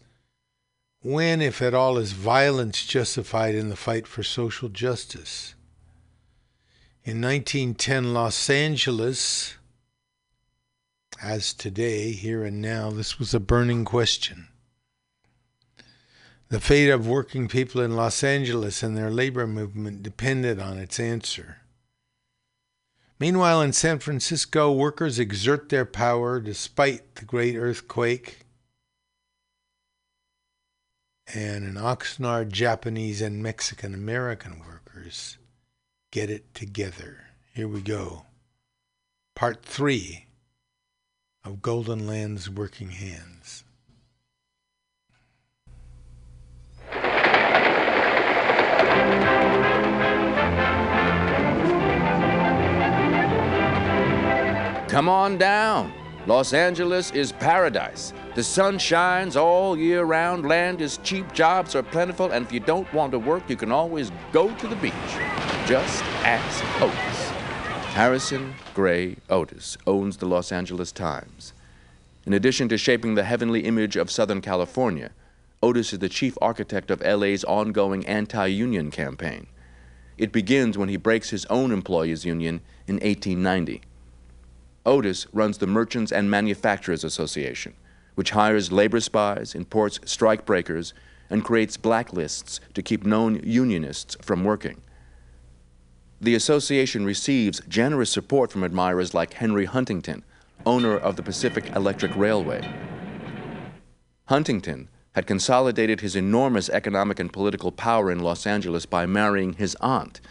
when, if at all, is violence justified in the fight for social justice? In 1910, Los Angeles, as today, here and now, this was a burning question. The fate of working people in Los Angeles and their labor movement depended on its answer. Meanwhile, in San Francisco, workers exert their power despite the great earthquake and in Oxnard, Japanese and Mexican American workers get it together. Here we go. Part three of Golden Land's Working Hands. Come on down. Los Angeles is paradise. The sun shines all year round, land is cheap, jobs are plentiful, and if you don't want to work, you can always go to the beach. Just ask Otis. Harrison Gray Otis owns the Los Angeles Times. In addition to shaping the heavenly image of Southern California, Otis is the chief architect of LA's ongoing anti union campaign. It begins when he breaks his own employees' union in 1890. Otis runs the Merchants and Manufacturers Association, which hires labor spies, imports strikebreakers, and creates blacklists to keep known unionists from working. The association receives generous support from admirers like Henry Huntington, owner of the Pacific Electric Railway. Huntington had consolidated his enormous economic and political power in Los Angeles by marrying his aunt,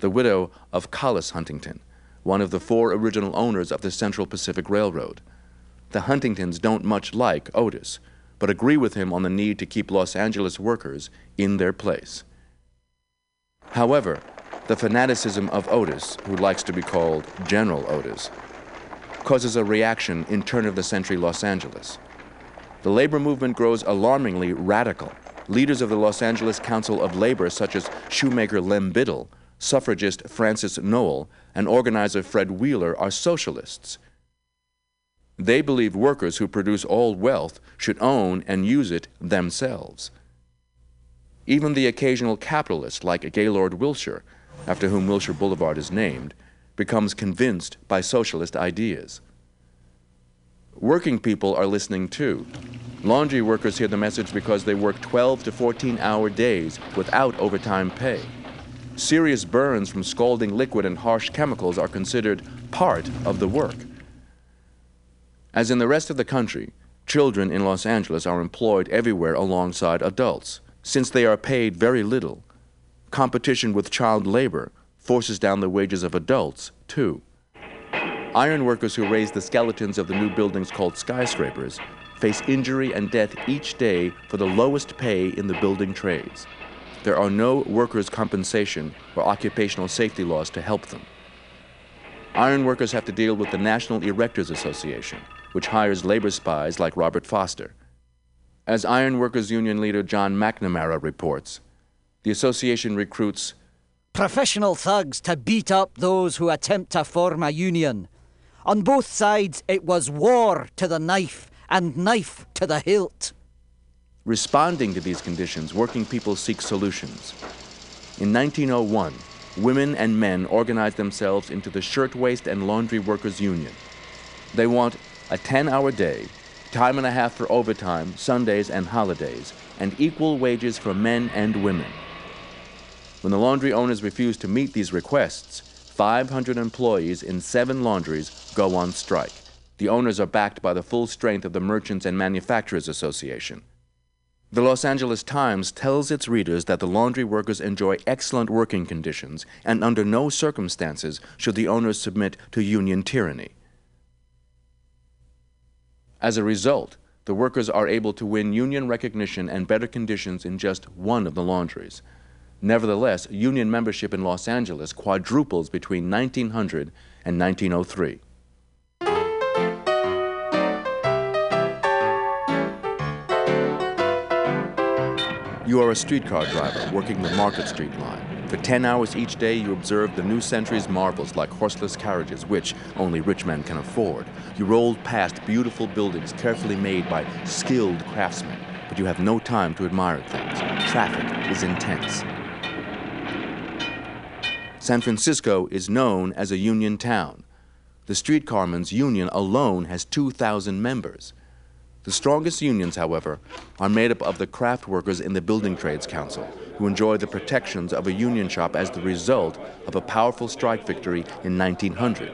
the widow of Collis Huntington, one of the four original owners of the Central Pacific Railroad. The Huntingtons don't much like Otis, but agree with him on the need to keep Los Angeles workers in their place. However, the fanaticism of Otis, who likes to be called General Otis, causes a reaction in turn of the century Los Angeles. The labor movement grows alarmingly radical. Leaders of the Los Angeles Council of Labor, such as shoemaker Lem Biddle, suffragist Frances Noel, and organizer Fred Wheeler are socialists. They believe workers who produce all wealth should own and use it themselves. Even the occasional capitalist, like Gaylord Wilshire, after whom Wilshire Boulevard is named, becomes convinced by socialist ideas. Working people are listening too. Laundry workers hear the message because they work 12 to 14 hour days without overtime pay. Serious burns from scalding liquid and harsh chemicals are considered part of the work. As in the rest of the country, children in Los Angeles are employed everywhere alongside adults. Since they are paid very little, competition with child labor forces down the wages of adults, too. Iron workers who raise the skeletons of the new buildings called skyscrapers face injury and death each day for the lowest pay in the building trades there are no workers' compensation or occupational safety laws to help them. Iron workers have to deal with the National Erectors Association, which hires labor spies like Robert Foster. As Iron Workers Union leader John McNamara reports, the association recruits professional thugs to beat up those who attempt to form a union. On both sides, it was war to the knife and knife to the hilt. Responding to these conditions, working people seek solutions. In 1901, women and men organized themselves into the Shirtwaist and Laundry Workers Union. They want a 10 hour day, time and a half for overtime, Sundays, and holidays, and equal wages for men and women. When the laundry owners refuse to meet these requests, 500 employees in seven laundries go on strike. The owners are backed by the full strength of the Merchants and Manufacturers Association. The Los Angeles Times tells its readers that the laundry workers enjoy excellent working conditions and under no circumstances should the owners submit to union tyranny. As a result, the workers are able to win union recognition and better conditions in just one of the laundries. Nevertheless, union membership in Los Angeles quadruples between 1900 and 1903. You are a streetcar driver working the Market Street line. For 10 hours each day, you observe the new century's marvels like horseless carriages, which only rich men can afford. You roll past beautiful buildings carefully made by skilled craftsmen, but you have no time to admire things. Traffic is intense. San Francisco is known as a union town. The streetcarmen's union alone has 2,000 members. The strongest unions, however, are made up of the craft workers in the Building Trades Council, who enjoy the protections of a union shop as the result of a powerful strike victory in 1900.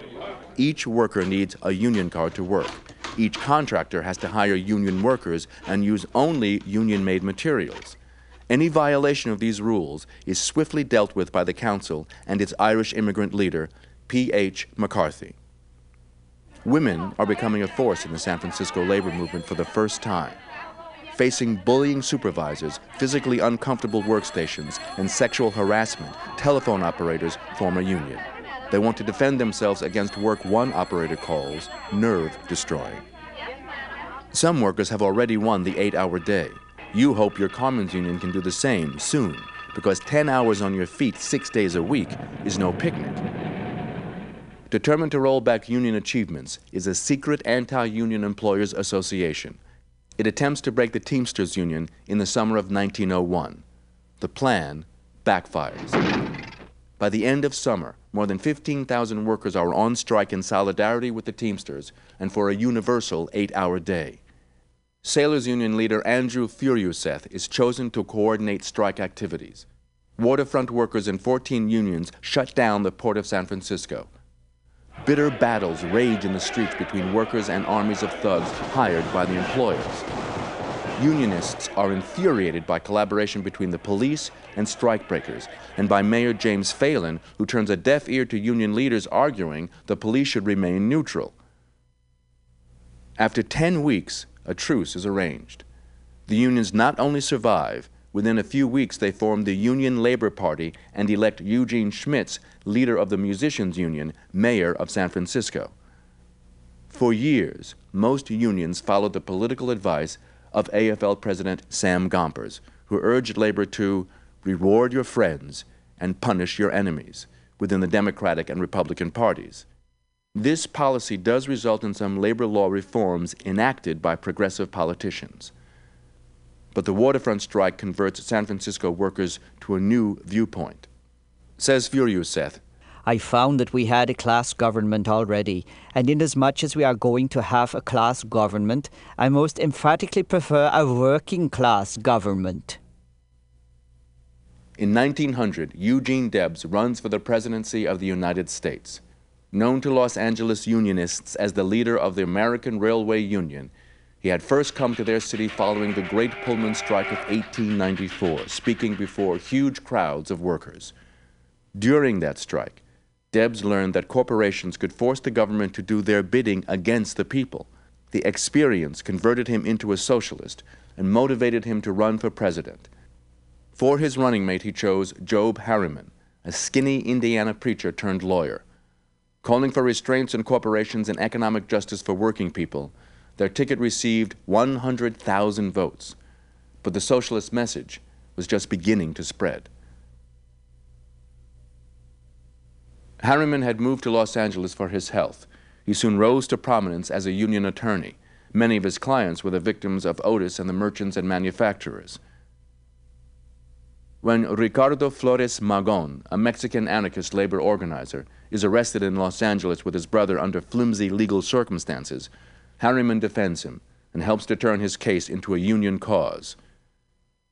Each worker needs a union card to work. Each contractor has to hire union workers and use only union made materials. Any violation of these rules is swiftly dealt with by the council and its Irish immigrant leader, P.H. McCarthy. Women are becoming a force in the San Francisco labor movement for the first time. Facing bullying supervisors, physically uncomfortable workstations, and sexual harassment, telephone operators form a union. They want to defend themselves against work one operator calls nerve destroying. Some workers have already won the eight hour day. You hope your Carmen's Union can do the same soon, because 10 hours on your feet six days a week is no picnic. Determined to roll back union achievements is a secret anti union employers association. It attempts to break the Teamsters Union in the summer of 1901. The plan backfires. By the end of summer, more than 15,000 workers are on strike in solidarity with the Teamsters and for a universal eight hour day. Sailors Union leader Andrew Furuseth is chosen to coordinate strike activities. Waterfront workers in 14 unions shut down the port of San Francisco. Bitter battles rage in the streets between workers and armies of thugs hired by the employers. Unionists are infuriated by collaboration between the police and strikebreakers, and by Mayor James Phelan, who turns a deaf ear to union leaders arguing the police should remain neutral. After 10 weeks, a truce is arranged. The unions not only survive, within a few weeks they form the Union Labor Party and elect Eugene Schmitz, leader of the Musicians Union, mayor of San Francisco. For years, most unions followed the political advice of AFL President Sam Gompers, who urged labor to reward your friends and punish your enemies within the Democratic and Republican parties. This policy does result in some labor law reforms enacted by progressive politicians. But the waterfront strike converts San Francisco workers to a new viewpoint. Says Furuseth, I found that we had a class government already, and inasmuch as we are going to have a class government, I most emphatically prefer a working class government. In 1900, Eugene Debs runs for the presidency of the United States. Known to Los Angeles Unionists as the leader of the American Railway Union, he had first come to their city following the Great Pullman Strike of 1894, speaking before huge crowds of workers. During that strike, Debs learned that corporations could force the government to do their bidding against the people. The experience converted him into a socialist and motivated him to run for president. For his running mate, he chose Job Harriman, a skinny Indiana preacher turned lawyer. Calling for restraints on corporations and economic justice for working people, their ticket received 100,000 votes. But the socialist message was just beginning to spread. Harriman had moved to Los Angeles for his health. He soon rose to prominence as a union attorney. Many of his clients were the victims of Otis and the merchants and manufacturers. When Ricardo Flores Magon, a Mexican anarchist labor organizer, is arrested in Los Angeles with his brother under flimsy legal circumstances, Harriman defends him and helps to turn his case into a union cause.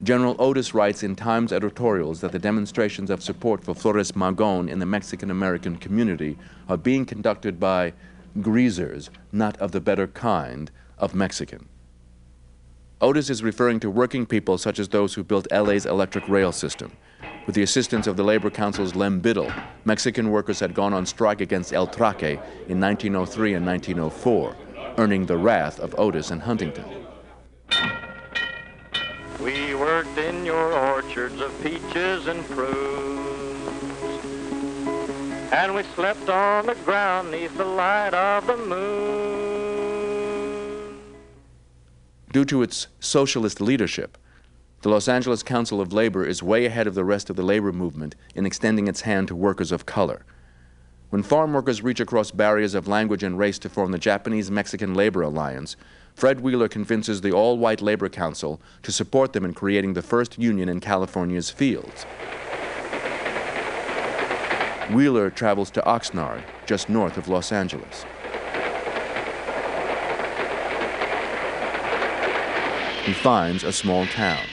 General Otis writes in Times editorials that the demonstrations of support for Flores Magon in the Mexican American community are being conducted by greasers, not of the better kind of Mexican. Otis is referring to working people such as those who built LA's electric rail system. With the assistance of the Labor Council's Lem Biddle, Mexican workers had gone on strike against El Traque in 1903 and 1904, earning the wrath of Otis and Huntington. We worked in your orchards of peaches and prunes. And we slept on the ground neath the light of the moon. Due to its socialist leadership, the Los Angeles Council of Labor is way ahead of the rest of the labor movement in extending its hand to workers of color. When farm workers reach across barriers of language and race to form the Japanese Mexican Labor Alliance, Fred Wheeler convinces the all white Labor Council to support them in creating the first union in California's fields. Wheeler travels to Oxnard, just north of Los Angeles. He finds a small town.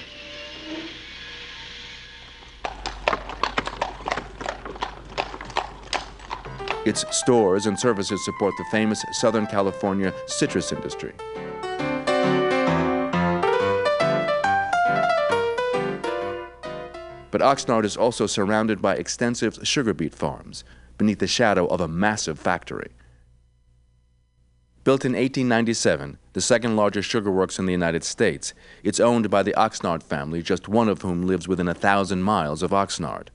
Its stores and services support the famous Southern California citrus industry. But Oxnard is also surrounded by extensive sugar beet farms beneath the shadow of a massive factory. Built in 1897, the second largest sugar works in the United States, it's owned by the Oxnard family, just one of whom lives within a thousand miles of Oxnard.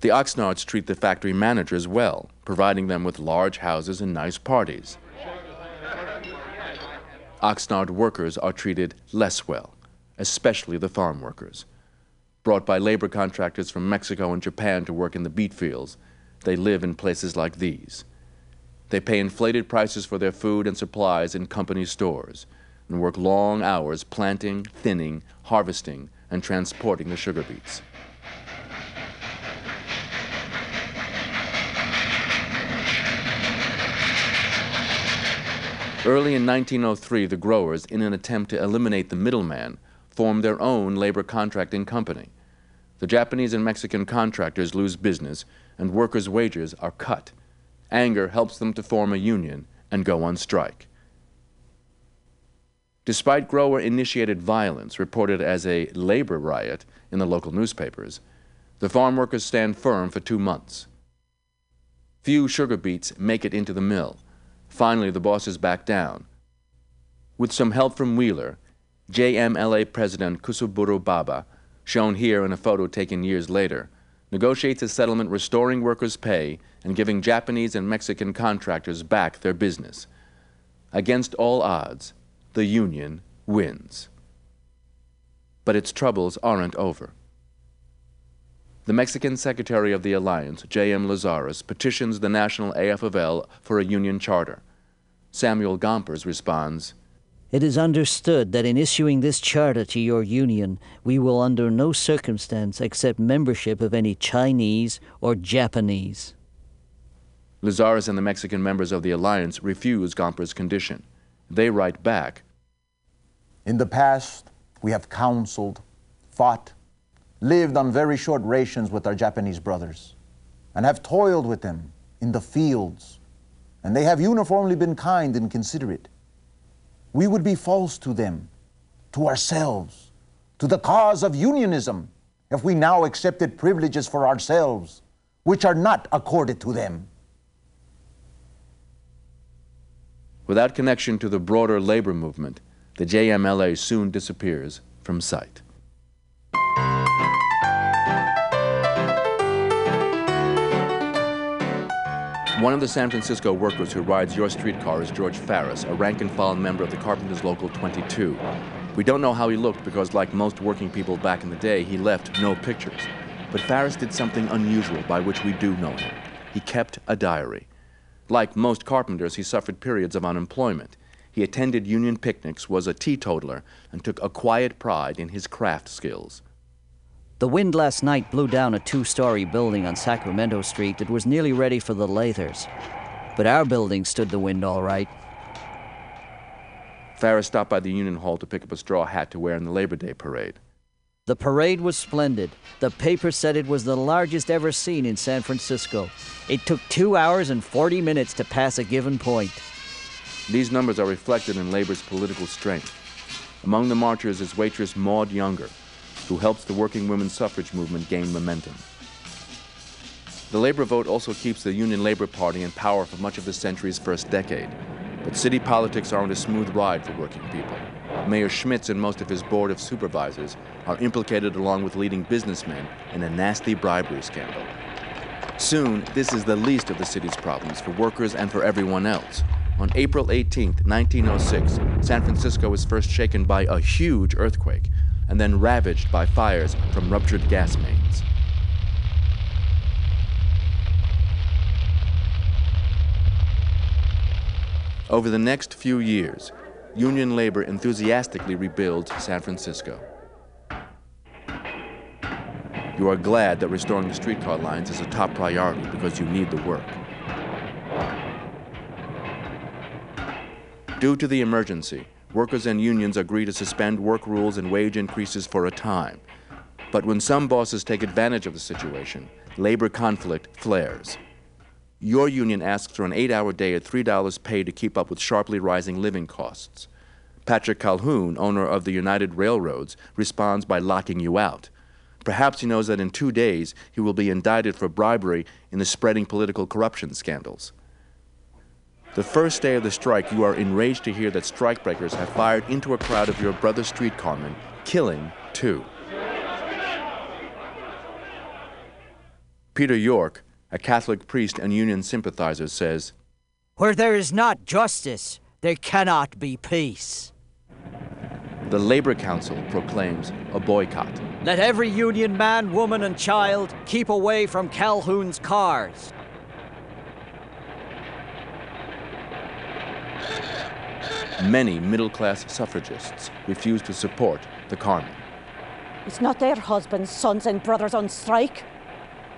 The Oxnards treat the factory managers well, providing them with large houses and nice parties. Oxnard workers are treated less well, especially the farm workers brought by labor contractors from Mexico and Japan to work in the beet fields. They live in places like these. They pay inflated prices for their food and supplies in company stores and work long hours planting, thinning, harvesting, and transporting the sugar beets. Early in 1903, the growers, in an attempt to eliminate the middleman, formed their own labor contracting company. The Japanese and Mexican contractors lose business, and workers' wages are cut. Anger helps them to form a union and go on strike. Despite grower initiated violence reported as a labor riot in the local newspapers, the farm workers stand firm for two months. Few sugar beets make it into the mill. Finally, the bosses back down. With some help from Wheeler, JMLA President Kosaburo Baba, shown here in a photo taken years later, negotiates a settlement restoring workers' pay and giving Japanese and Mexican contractors back their business. Against all odds, the Union wins. But its troubles aren't over. The Mexican Secretary of the Alliance, J.M. Lizarras, petitions the National AFL for a union charter. Samuel Gompers responds, it is understood that in issuing this charter to your union, we will under no circumstance accept membership of any Chinese or Japanese. Lizarras and the Mexican members of the alliance refuse Gomper's condition. They write back In the past, we have counseled, fought, lived on very short rations with our Japanese brothers, and have toiled with them in the fields, and they have uniformly been kind and considerate we would be false to them, to ourselves, to the cause of unionism, if we now accepted privileges for ourselves which are not accorded to them. Without connection to the broader labor movement, the JMLA soon disappears from sight. One of the San Francisco workers who rides your streetcar is George Farris, a rank and file member of the Carpenters Local 22. We don't know how he looked because, like most working people back in the day, he left no pictures. But Farris did something unusual by which we do know him. He kept a diary. Like most carpenters, he suffered periods of unemployment. He attended union picnics, was a teetotaler, and took a quiet pride in his craft skills. The wind last night blew down a two story building on Sacramento Street that was nearly ready for the lathers. But our building stood the wind all right. Farris stopped by the Union Hall to pick up a straw hat to wear in the Labor Day parade. The parade was splendid. The paper said it was the largest ever seen in San Francisco. It took two hours and 40 minutes to pass a given point. These numbers are reflected in Labor's political strength. Among the marchers is waitress Maud Younger, who helps the working women's suffrage movement gain momentum. The labor vote also keeps the Union Labor Party in power for much of the century's first decade. But city politics aren't a smooth ride for working people. Mayor Schmitz and most of his board of supervisors are implicated along with leading businessmen in a nasty bribery scandal. Soon, this is the least of the city's problems for workers and for everyone else. On April 18, 1906, San Francisco was first shaken by a huge earthquake and then ravaged by fires from ruptured gas mains. Over the next few years, union labor enthusiastically rebuilds San Francisco. You are glad that restoring the streetcar lines is a top priority because you need the work. Due to the emergency, workers and unions agree to suspend work rules and wage increases for a time. But when some bosses take advantage of the situation, labor conflict flares. Your union asks for an eight hour day at $3 pay to keep up with sharply rising living costs. Patrick Calhoun, owner of the United Railroads, responds by locking you out. Perhaps he knows that in two days he will be indicted for bribery in the spreading political corruption scandals. The first day of the strike, you are enraged to hear that strikebreakers have fired into a crowd of your brother streetcarmen, killing two. Peter Yorke, a Catholic priest and union sympathizer, says Where there is not justice, there cannot be peace. The Labor Council proclaims a boycott. Let every union man, woman, and child keep away from Calhoun's cars. Many middle class suffragists refuse to support the carmen. It's not their husbands, sons, and brothers on strike.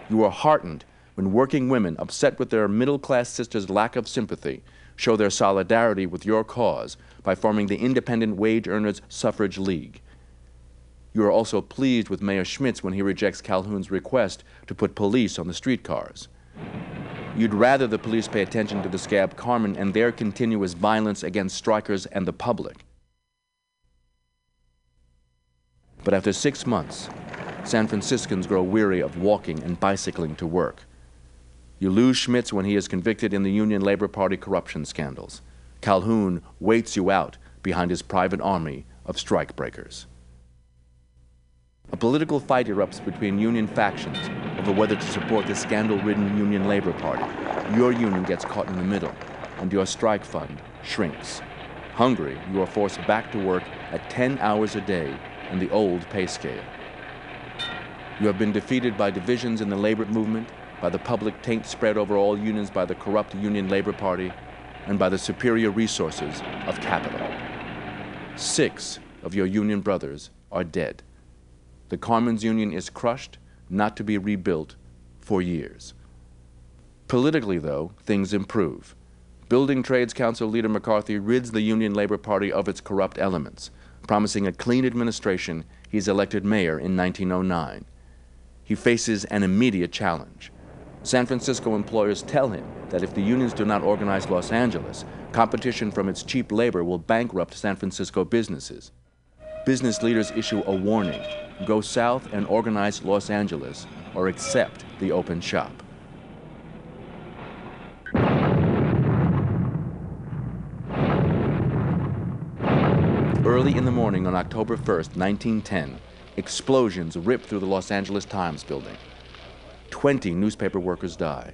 You are heartened when working women, upset with their middle class sisters' lack of sympathy, show their solidarity with your cause by forming the Independent Wage Earners Suffrage League. You are also pleased with Mayor Schmitz when he rejects Calhoun's request to put police on the streetcars. You'd rather the police pay attention to the scab Carmen and their continuous violence against strikers and the public. But after six months, San Franciscans grow weary of walking and bicycling to work. You lose Schmitz when he is convicted in the Union Labor Party corruption scandals. Calhoun waits you out behind his private army of strikebreakers. A political fight erupts between union factions over whether to support the scandal ridden Union Labor Party. Your union gets caught in the middle, and your strike fund shrinks. Hungry, you are forced back to work at 10 hours a day in the old pay scale. You have been defeated by divisions in the labor movement, by the public taint spread over all unions by the corrupt Union Labor Party, and by the superior resources of capital. Six of your union brothers are dead. The Carmen's Union is crushed, not to be rebuilt for years. Politically, though, things improve. Building Trades Council leader McCarthy rids the Union Labor Party of its corrupt elements. Promising a clean administration, he's elected mayor in 1909. He faces an immediate challenge. San Francisco employers tell him that if the unions do not organize Los Angeles, competition from its cheap labor will bankrupt San Francisco businesses. Business leaders issue a warning go south and organize Los Angeles or accept the open shop. Early in the morning on October 1st, 1910, explosions rip through the Los Angeles Times building. 20 newspaper workers die.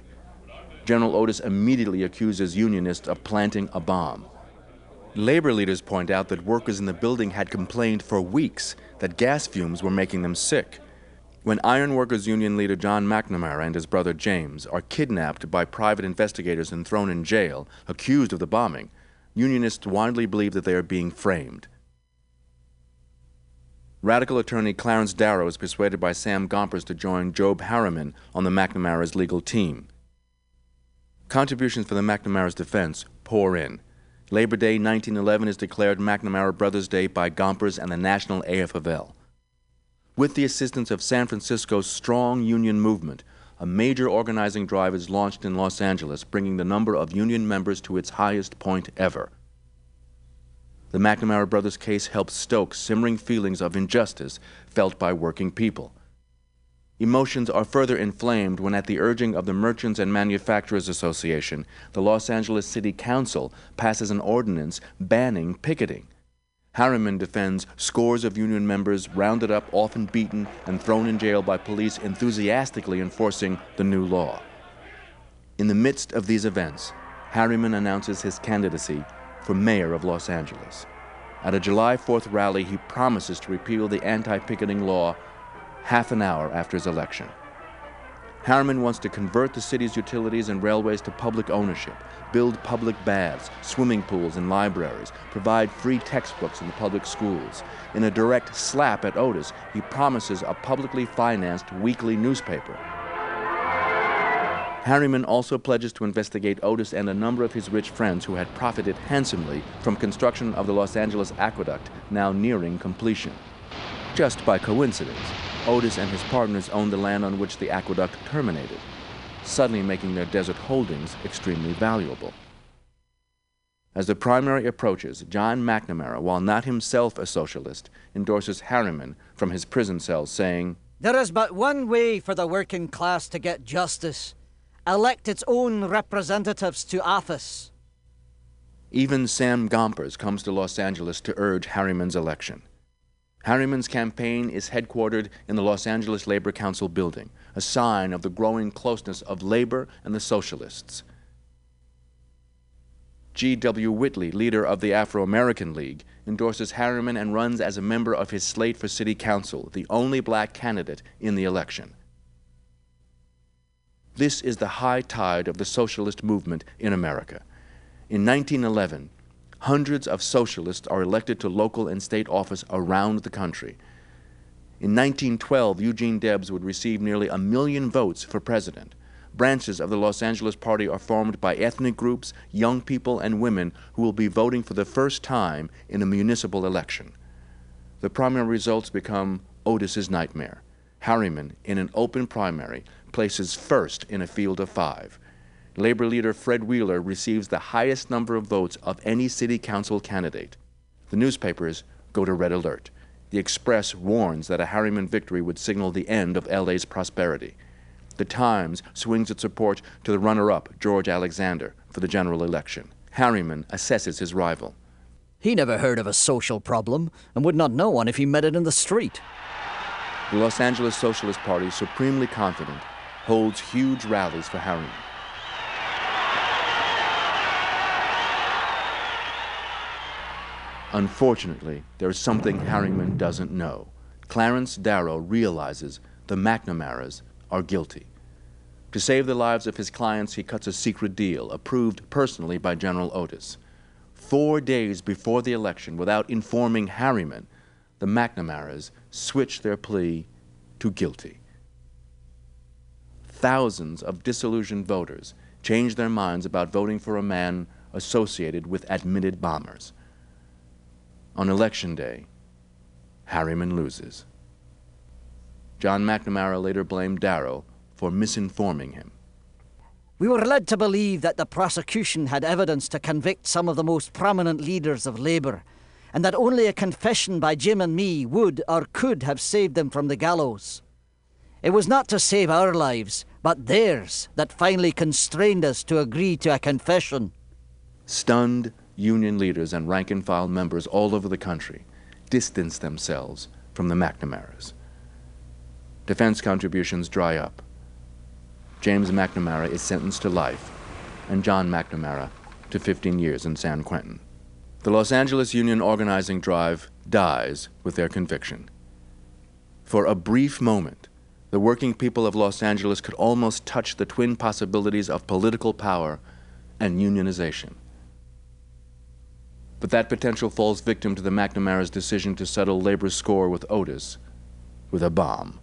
General Otis immediately accuses unionists of planting a bomb. Labor leaders point out that workers in the building had complained for weeks that gas fumes were making them sick. When Iron Workers Union leader John McNamara and his brother James are kidnapped by private investigators and thrown in jail, accused of the bombing, unionists widely believe that they are being framed. Radical attorney Clarence Darrow is persuaded by Sam Gompers to join Job Harriman on the McNamara's legal team. Contributions for the McNamara's defense pour in. Labor Day 1911 is declared McNamara Brothers Day by Gompers and the National AFL. With the assistance of San Francisco's strong union movement, a major organizing drive is launched in Los Angeles, bringing the number of union members to its highest point ever. The McNamara Brothers case helps stoke simmering feelings of injustice felt by working people. Emotions are further inflamed when, at the urging of the Merchants and Manufacturers Association, the Los Angeles City Council passes an ordinance banning picketing. Harriman defends scores of union members rounded up, often beaten, and thrown in jail by police enthusiastically enforcing the new law. In the midst of these events, Harriman announces his candidacy for mayor of Los Angeles. At a July 4th rally, he promises to repeal the anti picketing law half an hour after his election. Harriman wants to convert the city's utilities and railways to public ownership, build public baths, swimming pools, and libraries, provide free textbooks in the public schools. In a direct slap at Otis, he promises a publicly financed weekly newspaper. Harriman also pledges to investigate Otis and a number of his rich friends who had profited handsomely from construction of the Los Angeles Aqueduct, now nearing completion. Just by coincidence, Otis and his partners owned the land on which the aqueduct terminated, suddenly making their desert holdings extremely valuable. As the primary approaches, John McNamara, while not himself a socialist, endorses Harriman from his prison cell, saying, There is but one way for the working class to get justice elect its own representatives to office. Even Sam Gompers comes to Los Angeles to urge Harriman's election. Harriman's campaign is headquartered in the Los Angeles Labor Council building, a sign of the growing closeness of labor and the socialists. G.W. Whitley, leader of the Afro American League, endorses Harriman and runs as a member of his slate for city council, the only black candidate in the election. This is the high tide of the socialist movement in America. In 1911, hundreds of socialists are elected to local and state office around the country. In 1912, Eugene Debs would receive nearly a million votes for president. Branches of the Los Angeles Party are formed by ethnic groups, young people, and women who will be voting for the first time in a municipal election. The primary results become Otis's nightmare. Harriman, in an open primary, places first in a field of five. Labor leader Fred Wheeler receives the highest number of votes of any city council candidate. The newspapers go to red alert. The Express warns that a Harriman victory would signal the end of LA's prosperity. The Times swings its support to the runner up, George Alexander, for the general election. Harriman assesses his rival. He never heard of a social problem and would not know one if he met it in the street. The Los Angeles Socialist Party, supremely confident, holds huge rallies for Harriman. Unfortunately, there is something Harriman doesn't know. Clarence Darrow realizes the McNamaras are guilty. To save the lives of his clients, he cuts a secret deal approved personally by General Otis. Four days before the election, without informing Harriman, the McNamaras switch their plea to guilty. Thousands of disillusioned voters change their minds about voting for a man associated with admitted bombers. On election day, Harriman loses. John McNamara later blamed Darrow for misinforming him. We were led to believe that the prosecution had evidence to convict some of the most prominent leaders of Labour, and that only a confession by Jim and me would or could have saved them from the gallows. It was not to save our lives, but theirs, that finally constrained us to agree to a confession. Stunned, union leaders and rank and file members all over the country distance themselves from the McNamaras. Defense contributions dry up. James McNamara is sentenced to life, and John McNamara to 15 years in San Quentin. The Los Angeles Union organizing drive dies with their conviction. For a brief moment, the working people of Los Angeles could almost touch the twin possibilities of political power and unionization. But that potential falls victim to the McNamara's decision to settle labor's score with Otis with a bomb.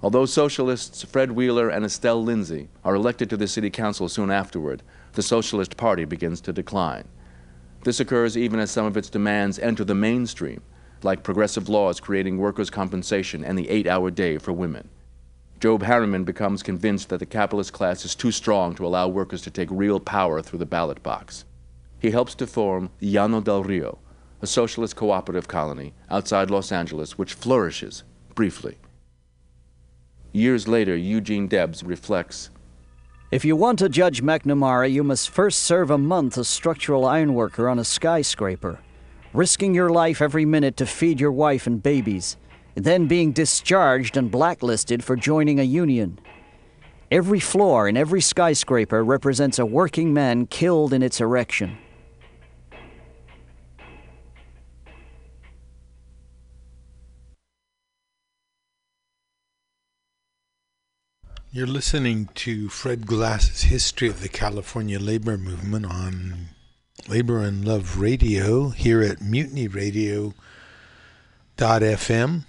Although socialists Fred Wheeler and Estelle Lindsay are elected to the city council soon afterward, The Socialist Party begins to decline. This occurs even as some of its demands enter the mainstream, like progressive laws creating workers' compensation and the eight hour day for women. Job Harriman becomes convinced that the capitalist class is too strong to allow workers to take real power through the ballot box. He helps to form Llano del Rio, a socialist cooperative colony outside Los Angeles which flourishes briefly. Years later, Eugene Debs reflects If you want to judge McNamara, you must first serve a month as structural ironworker on a skyscraper, risking your life every minute to feed your wife and babies, then being discharged and blacklisted for joining a union. Every floor in every skyscraper represents a working man killed in its erection. You're listening to Fred Glass's History of the California Labor Movement on Labor and Love Radio here at mutinyradio.fm.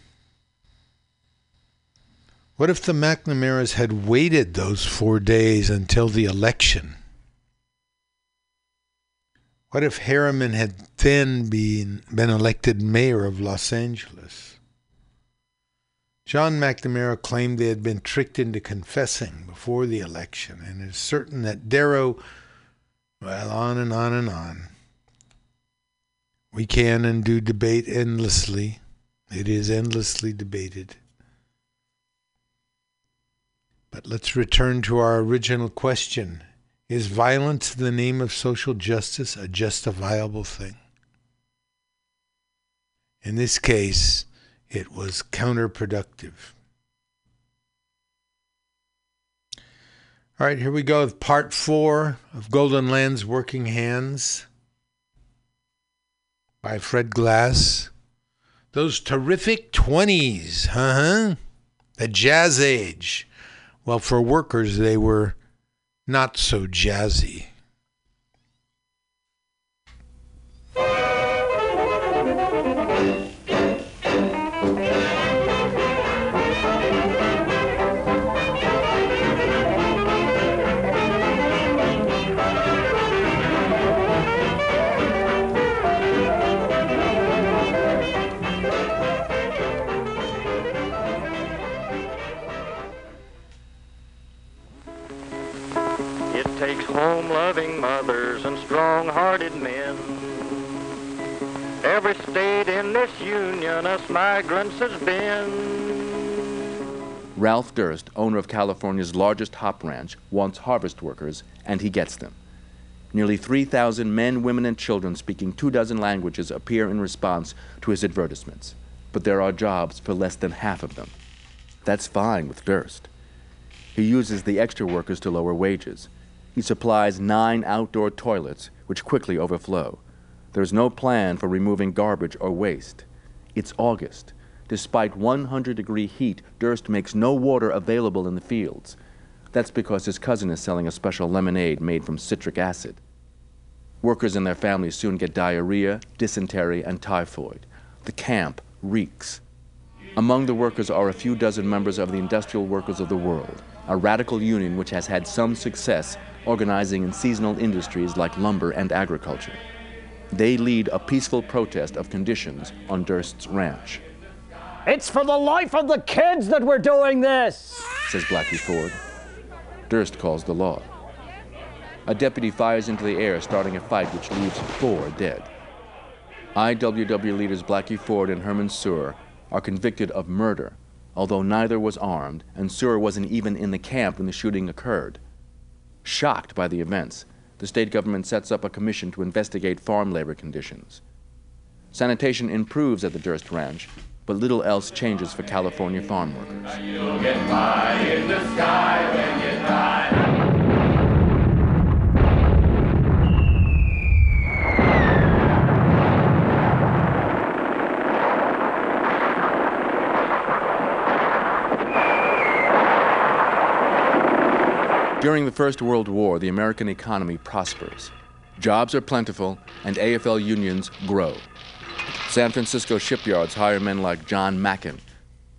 What if the McNamaras had waited those four days until the election? What if Harriman had then been, been elected mayor of Los Angeles? John McNamara claimed they had been tricked into confessing before the election, and it is certain that Darrow, well, on and on and on. We can and do debate endlessly. It is endlessly debated. But let's return to our original question Is violence in the name of social justice a justifiable thing? In this case, it was counterproductive. All right, here we go with part four of Golden Land's Working Hands by Fred Glass. Those terrific 20s, huh? The jazz age. Well, for workers, they were not so jazzy. Hearted men. Every state in this union, us migrants has been. Ralph Durst, owner of California's largest hop ranch, wants harvest workers, and he gets them. Nearly 3,000 men, women, and children speaking two dozen languages appear in response to his advertisements, but there are jobs for less than half of them. That's fine with Durst. He uses the extra workers to lower wages. He supplies nine outdoor toilets, which quickly overflow. There's no plan for removing garbage or waste. It's August. Despite 100 degree heat, Durst makes no water available in the fields. That's because his cousin is selling a special lemonade made from citric acid. Workers and their families soon get diarrhea, dysentery, and typhoid. The camp reeks. Among the workers are a few dozen members of the Industrial Workers of the World, a radical union which has had some success organizing in seasonal industries like lumber and agriculture. They lead a peaceful protest of conditions on Durst's ranch, It's for the life of the kids that we're doing this! says Blackie Ford. Durst calls the law. A deputy fires into the air, starting a fight which leaves four dead. IWW leaders Blackie Ford and Herman Suhr are convicted of murder, although neither was armed and Suhr wasn't even in the camp when the shooting occurred. Shocked by the events, the state government sets up a commission to investigate farm labor conditions. Sanitation improves at the Durst Ranch, but little else changes for California farm workers. You'll get by in the sky when you die. During the First World War, the American economy prospers. Jobs are plentiful, and AFL unions grow. San Francisco shipyards hire men like John Mackin,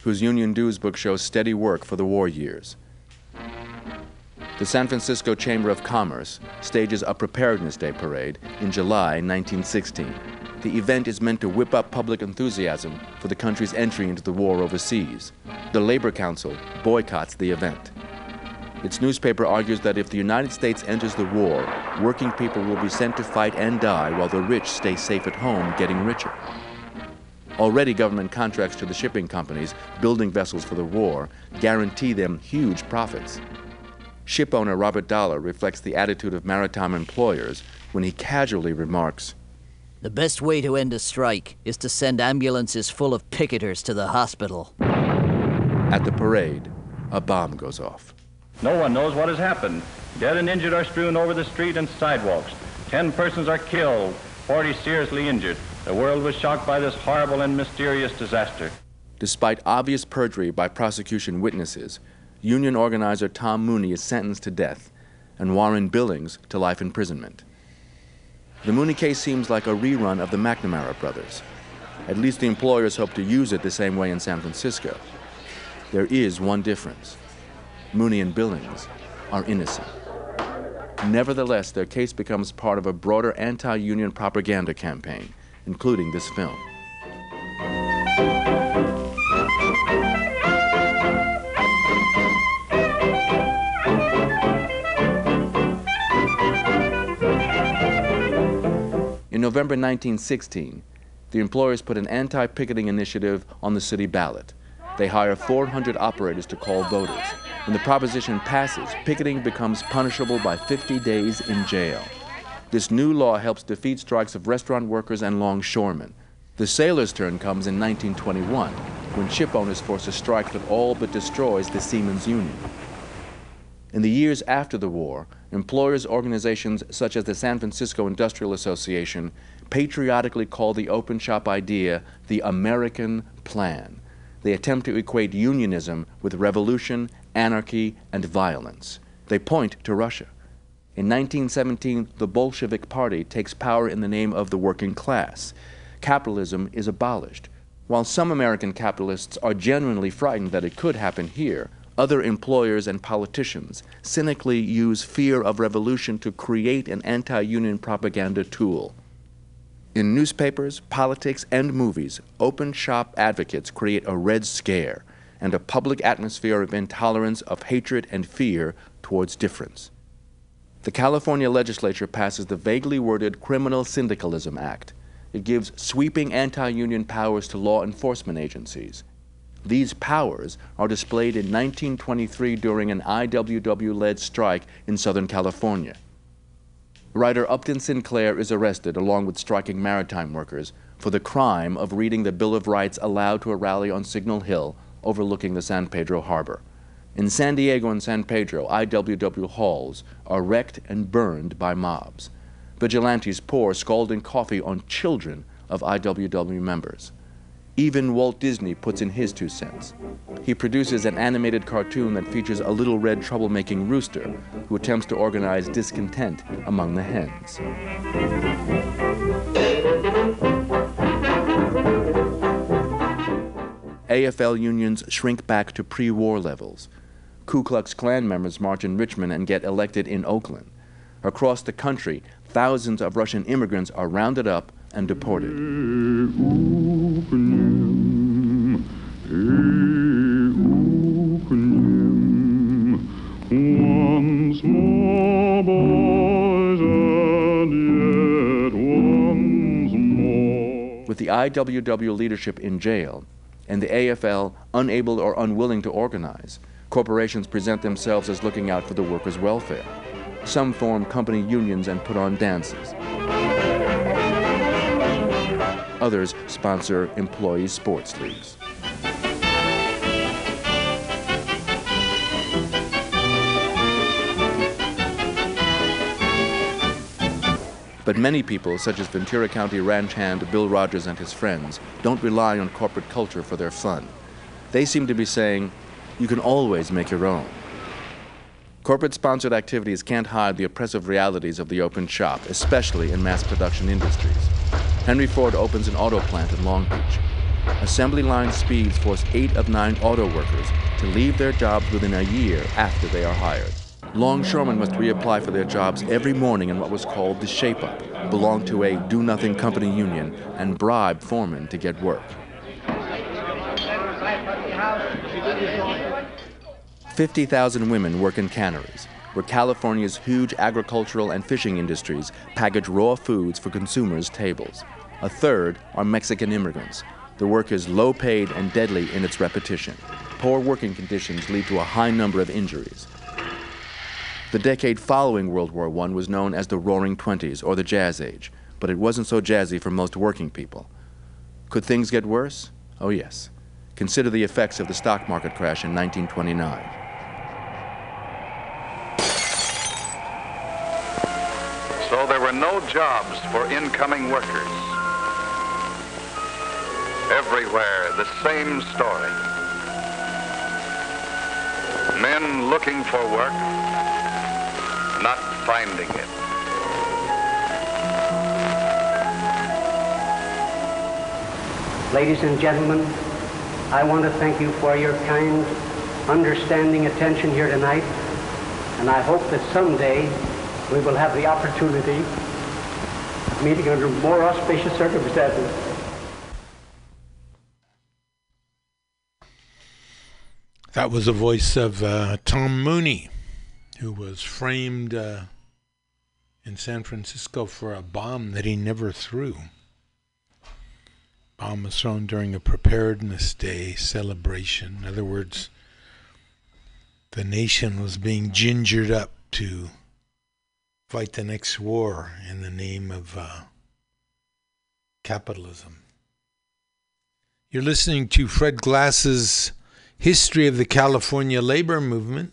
whose union dues book shows steady work for the war years. The San Francisco Chamber of Commerce stages a Preparedness Day parade in July 1916. The event is meant to whip up public enthusiasm for the country's entry into the war overseas. The Labor Council boycotts the event. Its newspaper argues that if the United States enters the war, working people will be sent to fight and die while the rich stay safe at home getting richer. Already, government contracts to the shipping companies building vessels for the war guarantee them huge profits. Shipowner Robert Dollar reflects the attitude of maritime employers when he casually remarks The best way to end a strike is to send ambulances full of picketers to the hospital. At the parade, a bomb goes off. No one knows what has happened. Dead and injured are strewn over the street and sidewalks. Ten persons are killed, 40 seriously injured. The world was shocked by this horrible and mysterious disaster. Despite obvious perjury by prosecution witnesses, union organizer Tom Mooney is sentenced to death, and Warren Billings to life imprisonment. The Mooney case seems like a rerun of the McNamara brothers. At least the employers hope to use it the same way in San Francisco. There is one difference Mooney and Billings are innocent. Nevertheless, their case becomes part of a broader anti union propaganda campaign, including this film. In November 1916, the employers put an anti picketing initiative on the city ballot. They hire 400 operators to call voters. When the proposition passes, picketing becomes punishable by 50 days in jail. This new law helps defeat strikes of restaurant workers and longshoremen. The sailors' turn comes in 1921, when ship owners force a strike that all but destroys the Seamen's Union. In the years after the war, employers' organizations such as the San Francisco Industrial Association patriotically call the open shop idea the American Plan. They attempt to equate unionism with revolution, anarchy, and violence. They point to Russia. In 1917, the Bolshevik Party takes power in the name of the working class. Capitalism is abolished. While some American capitalists are genuinely frightened that it could happen here, other employers and politicians cynically use fear of revolution to create an anti union propaganda tool. In newspapers, politics, and movies, open shop advocates create a red scare and a public atmosphere of intolerance, of hatred, and fear towards difference. The California legislature passes the vaguely worded Criminal Syndicalism Act. It gives sweeping anti union powers to law enforcement agencies. These powers are displayed in 1923 during an IWW led strike in Southern California. Writer Upton Sinclair is arrested along with striking maritime workers for the crime of reading the Bill of Rights aloud to a rally on Signal Hill overlooking the San Pedro harbor. In San Diego and San Pedro, IWW halls are wrecked and burned by mobs. Vigilantes pour scalding coffee on children of IWW members. Even Walt Disney puts in his two cents. He produces an animated cartoon that features a little red troublemaking rooster who attempts to organize discontent among the hens. AFL unions shrink back to pre war levels. Ku Klux Klan members march in Richmond and get elected in Oakland. Across the country, thousands of Russian immigrants are rounded up and deported. Once more, boys, and yet once more. With the IWW leadership in jail and the AFL unable or unwilling to organize, corporations present themselves as looking out for the workers' welfare. Some form company unions and put on dances. Others sponsor employee sports leagues. But many people, such as Ventura County ranch hand Bill Rogers and his friends, don't rely on corporate culture for their fun. They seem to be saying, you can always make your own. Corporate sponsored activities can't hide the oppressive realities of the open shop, especially in mass production industries. Henry Ford opens an auto plant in Long Beach. Assembly line speeds force eight of nine auto workers to leave their jobs within a year after they are hired. Longshoremen must reapply for their jobs every morning in what was called the shape up, belong to a do nothing company union, and bribe foremen to get work. 50,000 women work in canneries, where California's huge agricultural and fishing industries package raw foods for consumers' tables. A third are Mexican immigrants. The work is low paid and deadly in its repetition. Poor working conditions lead to a high number of injuries. The decade following World War I was known as the Roaring Twenties or the Jazz Age, but it wasn't so jazzy for most working people. Could things get worse? Oh, yes. Consider the effects of the stock market crash in 1929. So there were no jobs for incoming workers. Everywhere, the same story. Men looking for work, not finding it. Ladies and gentlemen, I want to thank you for your kind, understanding attention here tonight, and I hope that someday we will have the opportunity of meeting under more auspicious circumstances. That was the voice of uh, Tom Mooney, who was framed uh, in San Francisco for a bomb that he never threw. Bomb was thrown during a Preparedness Day celebration. In other words, the nation was being gingered up to fight the next war in the name of uh, capitalism. You're listening to Fred Glass's History of the California Labor Movement,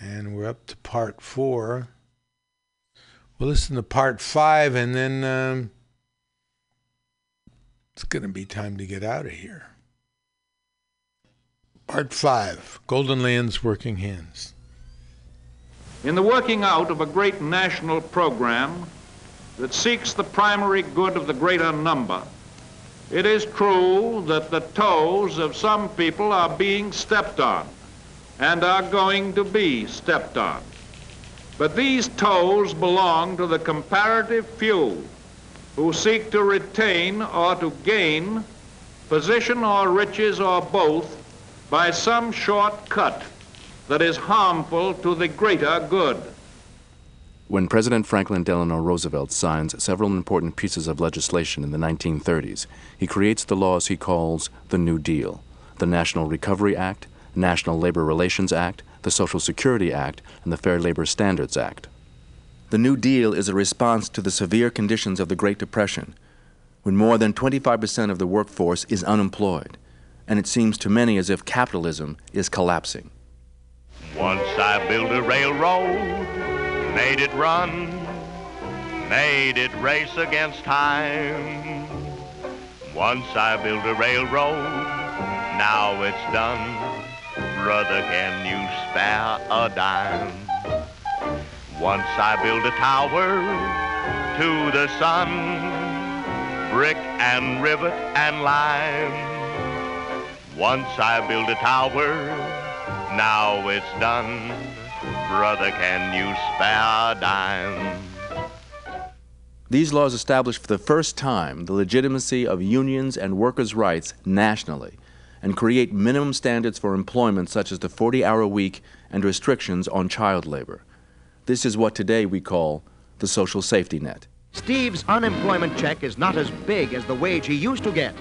and we're up to part four. We'll listen to part five, and then um, it's going to be time to get out of here. Part five Golden Land's Working Hands. In the working out of a great national program that seeks the primary good of the greater number, it is true that the toes of some people are being stepped on and are going to be stepped on. But these toes belong to the comparative few who seek to retain or to gain position or riches or both by some short cut that is harmful to the greater good. When President Franklin Delano Roosevelt signs several important pieces of legislation in the 1930s, he creates the laws he calls the New Deal the National Recovery Act, National Labor Relations Act, the Social Security Act, and the Fair Labor Standards Act. The New Deal is a response to the severe conditions of the Great Depression, when more than 25% of the workforce is unemployed, and it seems to many as if capitalism is collapsing. Once I built a railroad, made it run, made it race against time. Once I built a railroad, now it's done. Brother, can you spare a dime? Once I built a tower to the sun, brick and rivet and lime. Once I built a tower now it's done. Brother, can you spare a dime? These laws establish for the first time the legitimacy of unions and workers' rights nationally and create minimum standards for employment such as the 40 hour week and restrictions on child labor. This is what today we call the social safety net. Steve's unemployment check is not as big as the wage he used to get,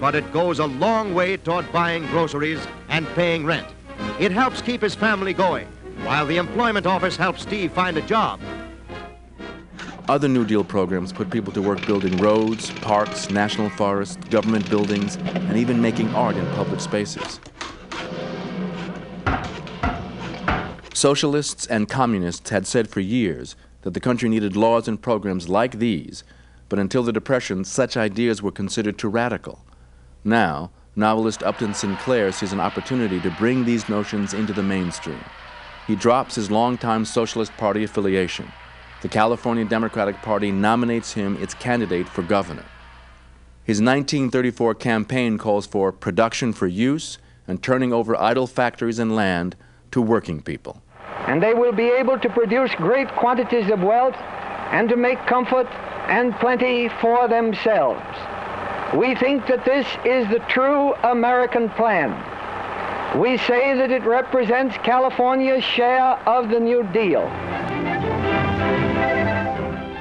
but it goes a long way toward buying groceries and paying rent. It helps keep his family going, while the employment office helps Steve find a job. Other New Deal programs put people to work building roads, parks, national forests, government buildings, and even making art in public spaces. Socialists and communists had said for years that the country needed laws and programs like these, but until the Depression, such ideas were considered too radical. Now, novelist Upton Sinclair sees an opportunity to bring these notions into the mainstream. He drops his longtime Socialist Party affiliation. The California Democratic Party nominates him its candidate for governor. His 1934 campaign calls for production for use and turning over idle factories and land to working people. and they will be able to produce great quantities of wealth and to make comfort and plenty for themselves. We think that this is the true American plan. We say that it represents California's share of the New Deal.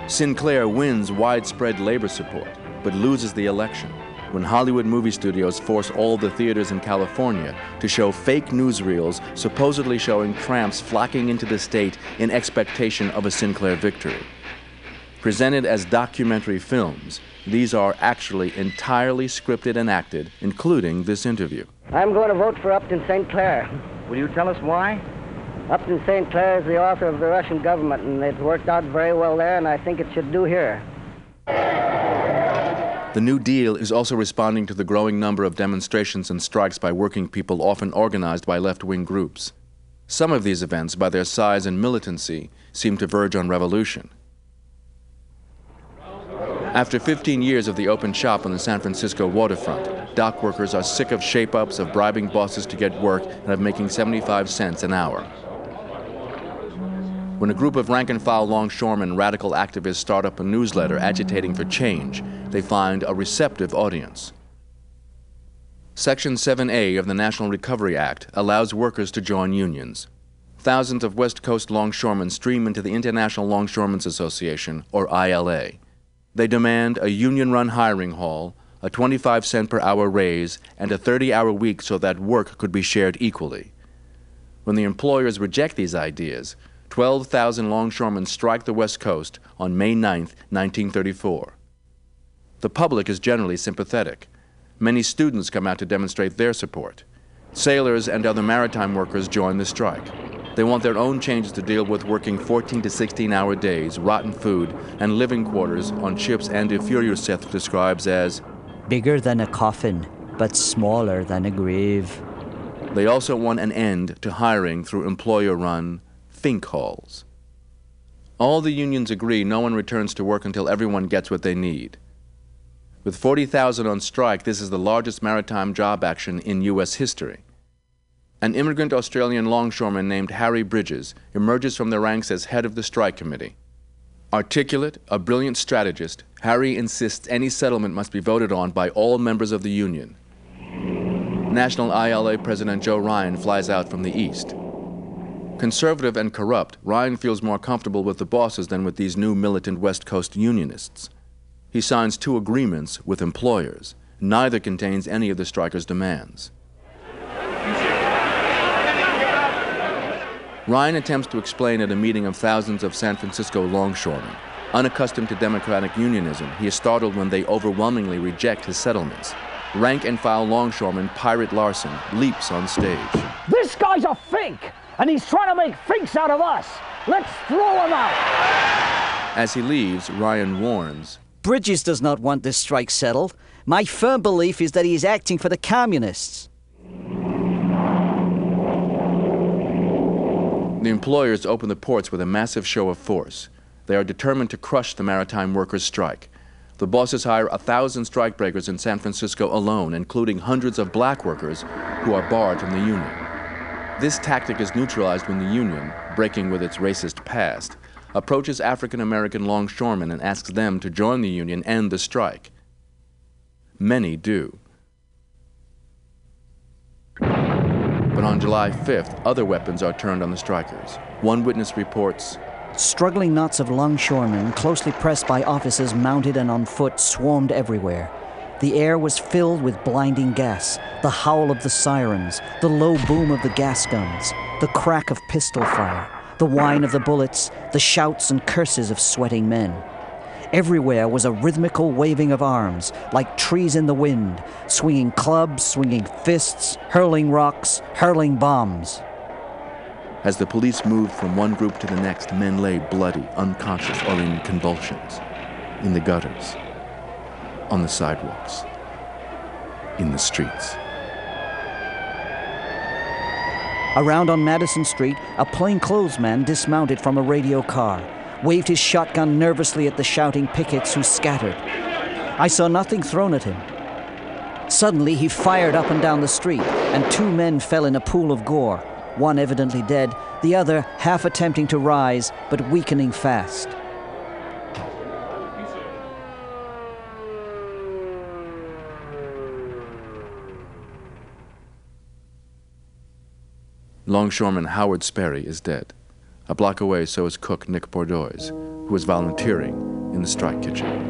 Sinclair wins widespread labor support, but loses the election when Hollywood movie studios force all the theaters in California to show fake newsreels supposedly showing tramps flocking into the state in expectation of a Sinclair victory. Presented as documentary films, these are actually entirely scripted and acted, including this interview. I'm going to vote for Upton Sinclair. Will you tell us why? Upton Sinclair is the author of the Russian government, and it's worked out very well there, and I think it should do here. The New Deal is also responding to the growing number of demonstrations and strikes by working people, often organized by left wing groups. Some of these events, by their size and militancy, seem to verge on revolution. After 15 years of the open shop on the San Francisco waterfront, dock workers are sick of shape ups, of bribing bosses to get work, and of making 75 cents an hour. When a group of rank and file longshoremen radical activists start up a newsletter agitating for change, they find a receptive audience. Section 7A of the National Recovery Act allows workers to join unions. Thousands of West Coast longshoremen stream into the International Longshoremen's Association, or ILA. They demand a union run hiring hall, a 25 cent per hour raise, and a 30 hour week so that work could be shared equally. When the employers reject these ideas, 12,000 longshoremen strike the West Coast on May 9, 1934. The public is generally sympathetic. Many students come out to demonstrate their support. Sailors and other maritime workers join the strike. They want their own changes to deal with working 14 to 16 hour days, rotten food, and living quarters on ships Andy Furuseth describes as bigger than a coffin, but smaller than a grave. They also want an end to hiring through employer run fink halls. All the unions agree no one returns to work until everyone gets what they need. With 40,000 on strike, this is the largest maritime job action in U.S. history. An immigrant Australian longshoreman named Harry Bridges emerges from the ranks as head of the strike committee. Articulate, a brilliant strategist, Harry insists any settlement must be voted on by all members of the union. National ILA President Joe Ryan flies out from the east. Conservative and corrupt, Ryan feels more comfortable with the bosses than with these new militant West Coast unionists. He signs two agreements with employers. Neither contains any of the strikers' demands. Ryan attempts to explain at a meeting of thousands of San Francisco longshoremen. Unaccustomed to democratic unionism, he is startled when they overwhelmingly reject his settlements. Rank and file longshoreman Pirate Larson leaps on stage. This guy's a fink! and he's trying to make freaks out of us. Let's throw him out. As he leaves, Ryan warns Bridges does not want this strike settled. My firm belief is that he is acting for the communists. The employers open the ports with a massive show of force. They are determined to crush the maritime workers' strike. The bosses hire a thousand strikebreakers in San Francisco alone, including hundreds of black workers who are barred from the union. This tactic is neutralized when the Union, breaking with its racist past, approaches African American longshoremen and asks them to join the Union and the strike. Many do. But on July 5th, other weapons are turned on the strikers. One witness reports Struggling knots of longshoremen, closely pressed by officers mounted and on foot, swarmed everywhere. The air was filled with blinding gas, the howl of the sirens, the low boom of the gas guns, the crack of pistol fire, the whine of the bullets, the shouts and curses of sweating men. Everywhere was a rhythmical waving of arms, like trees in the wind, swinging clubs, swinging fists, hurling rocks, hurling bombs. As the police moved from one group to the next, men lay bloody, unconscious, or in convulsions, in the gutters on the sidewalks, in the streets. Around on Madison Street, a plainclothesman dismounted from a radio car, waved his shotgun nervously at the shouting pickets who scattered. I saw nothing thrown at him. Suddenly, he fired up and down the street, and two men fell in a pool of gore, one evidently dead, the other half attempting to rise but weakening fast. Longshoreman Howard Sperry is dead. A block away, so is cook Nick Bordoise, who was volunteering in the strike kitchen.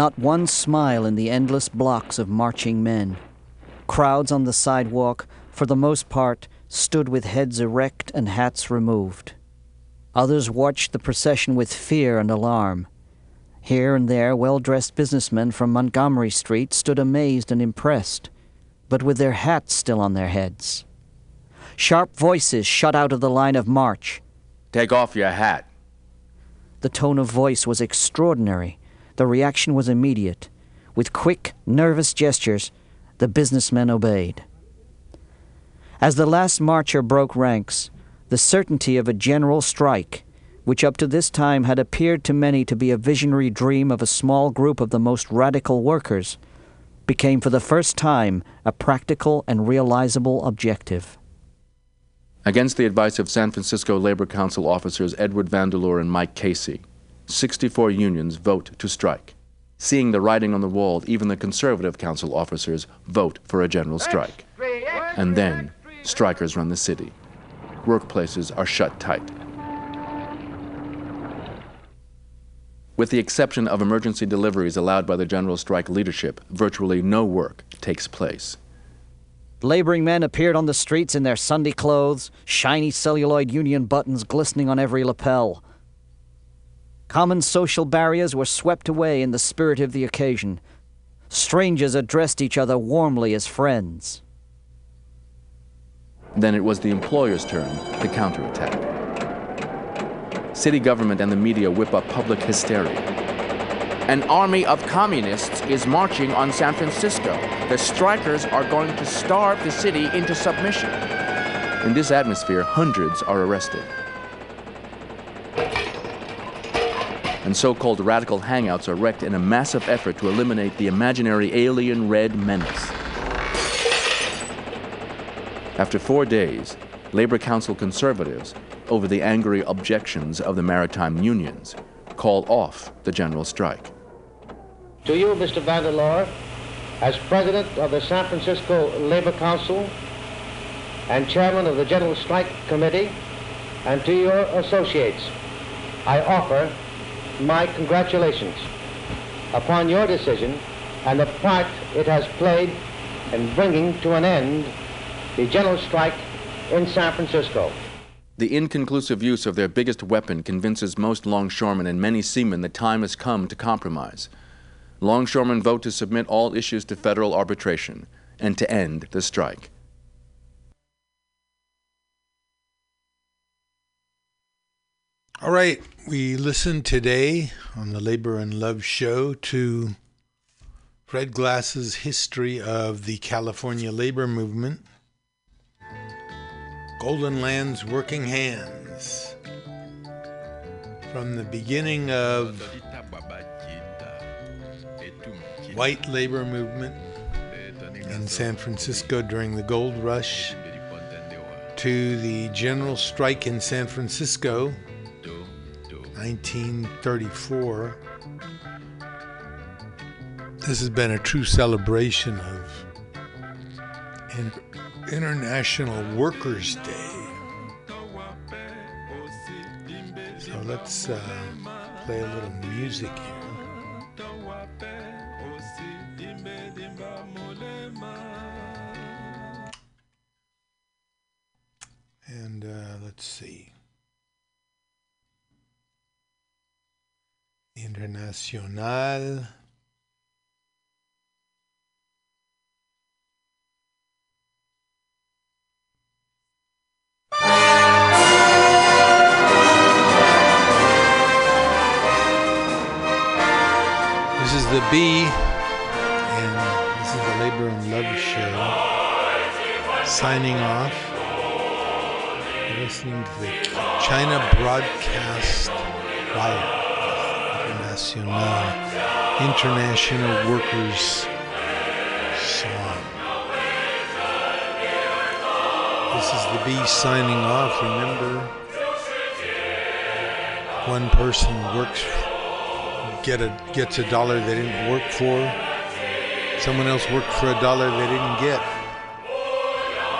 Not one smile in the endless blocks of marching men. Crowds on the sidewalk, for the most part, stood with heads erect and hats removed. Others watched the procession with fear and alarm. Here and there, well dressed businessmen from Montgomery Street stood amazed and impressed, but with their hats still on their heads. Sharp voices shut out of the line of march. Take off your hat. The tone of voice was extraordinary. The reaction was immediate. With quick, nervous gestures, the businessmen obeyed. As the last marcher broke ranks, the certainty of a general strike, which up to this time had appeared to many to be a visionary dream of a small group of the most radical workers, became for the first time a practical and realizable objective. Against the advice of San Francisco Labor Council officers Edward Vandeleur and Mike Casey, 64 unions vote to strike. Seeing the writing on the wall, even the conservative council officers vote for a general strike. And then, strikers run the city. Workplaces are shut tight. With the exception of emergency deliveries allowed by the general strike leadership, virtually no work takes place. Laboring men appeared on the streets in their Sunday clothes, shiny celluloid union buttons glistening on every lapel. Common social barriers were swept away in the spirit of the occasion. Strangers addressed each other warmly as friends. Then it was the employer's turn to counterattack. City government and the media whip up public hysteria. An army of communists is marching on San Francisco. The strikers are going to starve the city into submission. In this atmosphere, hundreds are arrested. And so-called radical hangouts are wrecked in a massive effort to eliminate the imaginary alien red menace. After four days, Labor Council conservatives, over the angry objections of the maritime unions, call off the general strike. To you, Mr. Vandeleur, as president of the San Francisco Labor Council and chairman of the General Strike Committee, and to your associates, I offer my congratulations upon your decision and the part it has played in bringing to an end the general strike in San Francisco. The inconclusive use of their biggest weapon convinces most longshoremen and many seamen the time has come to compromise. Longshoremen vote to submit all issues to federal arbitration and to end the strike. All right, we listened today on the Labor and Love show to Fred Glass's history of the California labor movement, Golden Land's Working Hands, from the beginning of white labor movement in San Francisco during the gold rush to the general strike in San Francisco 1934. This has been a true celebration of International Workers' Day. So let's uh, play a little music here. emocional. This is the B, and this is the Labor and Love Show. Signing off. You're listening to the China Broadcast Wire. International International Workers Song. This is the Bee signing off. Remember, one person works get a gets a dollar they didn't work for. Someone else worked for a dollar they didn't get.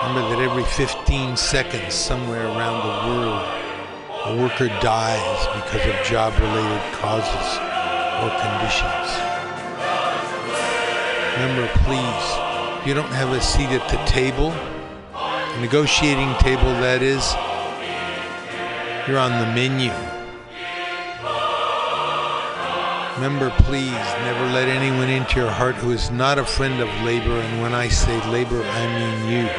Remember that every 15 seconds, somewhere around the world, a worker dies because of job-related causes or conditions. Remember, please, if you don't have a seat at the table, a negotiating table that is, you're on the menu. Remember, please, never let anyone into your heart who is not a friend of labor, and when I say labor, I mean you.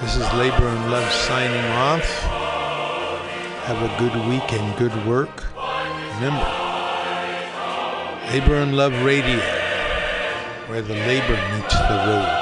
This is Labor and Love signing off. Have a good week and good work. Remember, Labor and Love Radio, where the labor meets the road.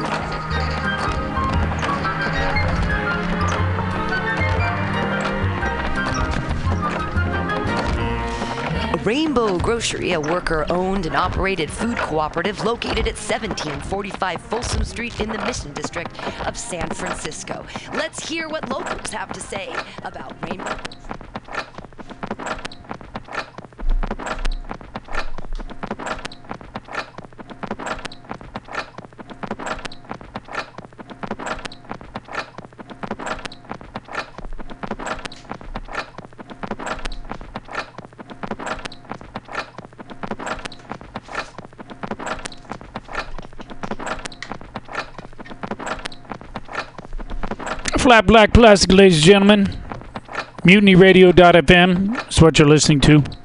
Rainbow Grocery, a worker owned and operated food cooperative located at 1745 Folsom Street in the Mission District of San Francisco. Let's hear what locals have to say about Rainbow. Flat Black Plastic, ladies and gentlemen. MutinyRadio.fm is what you're listening to.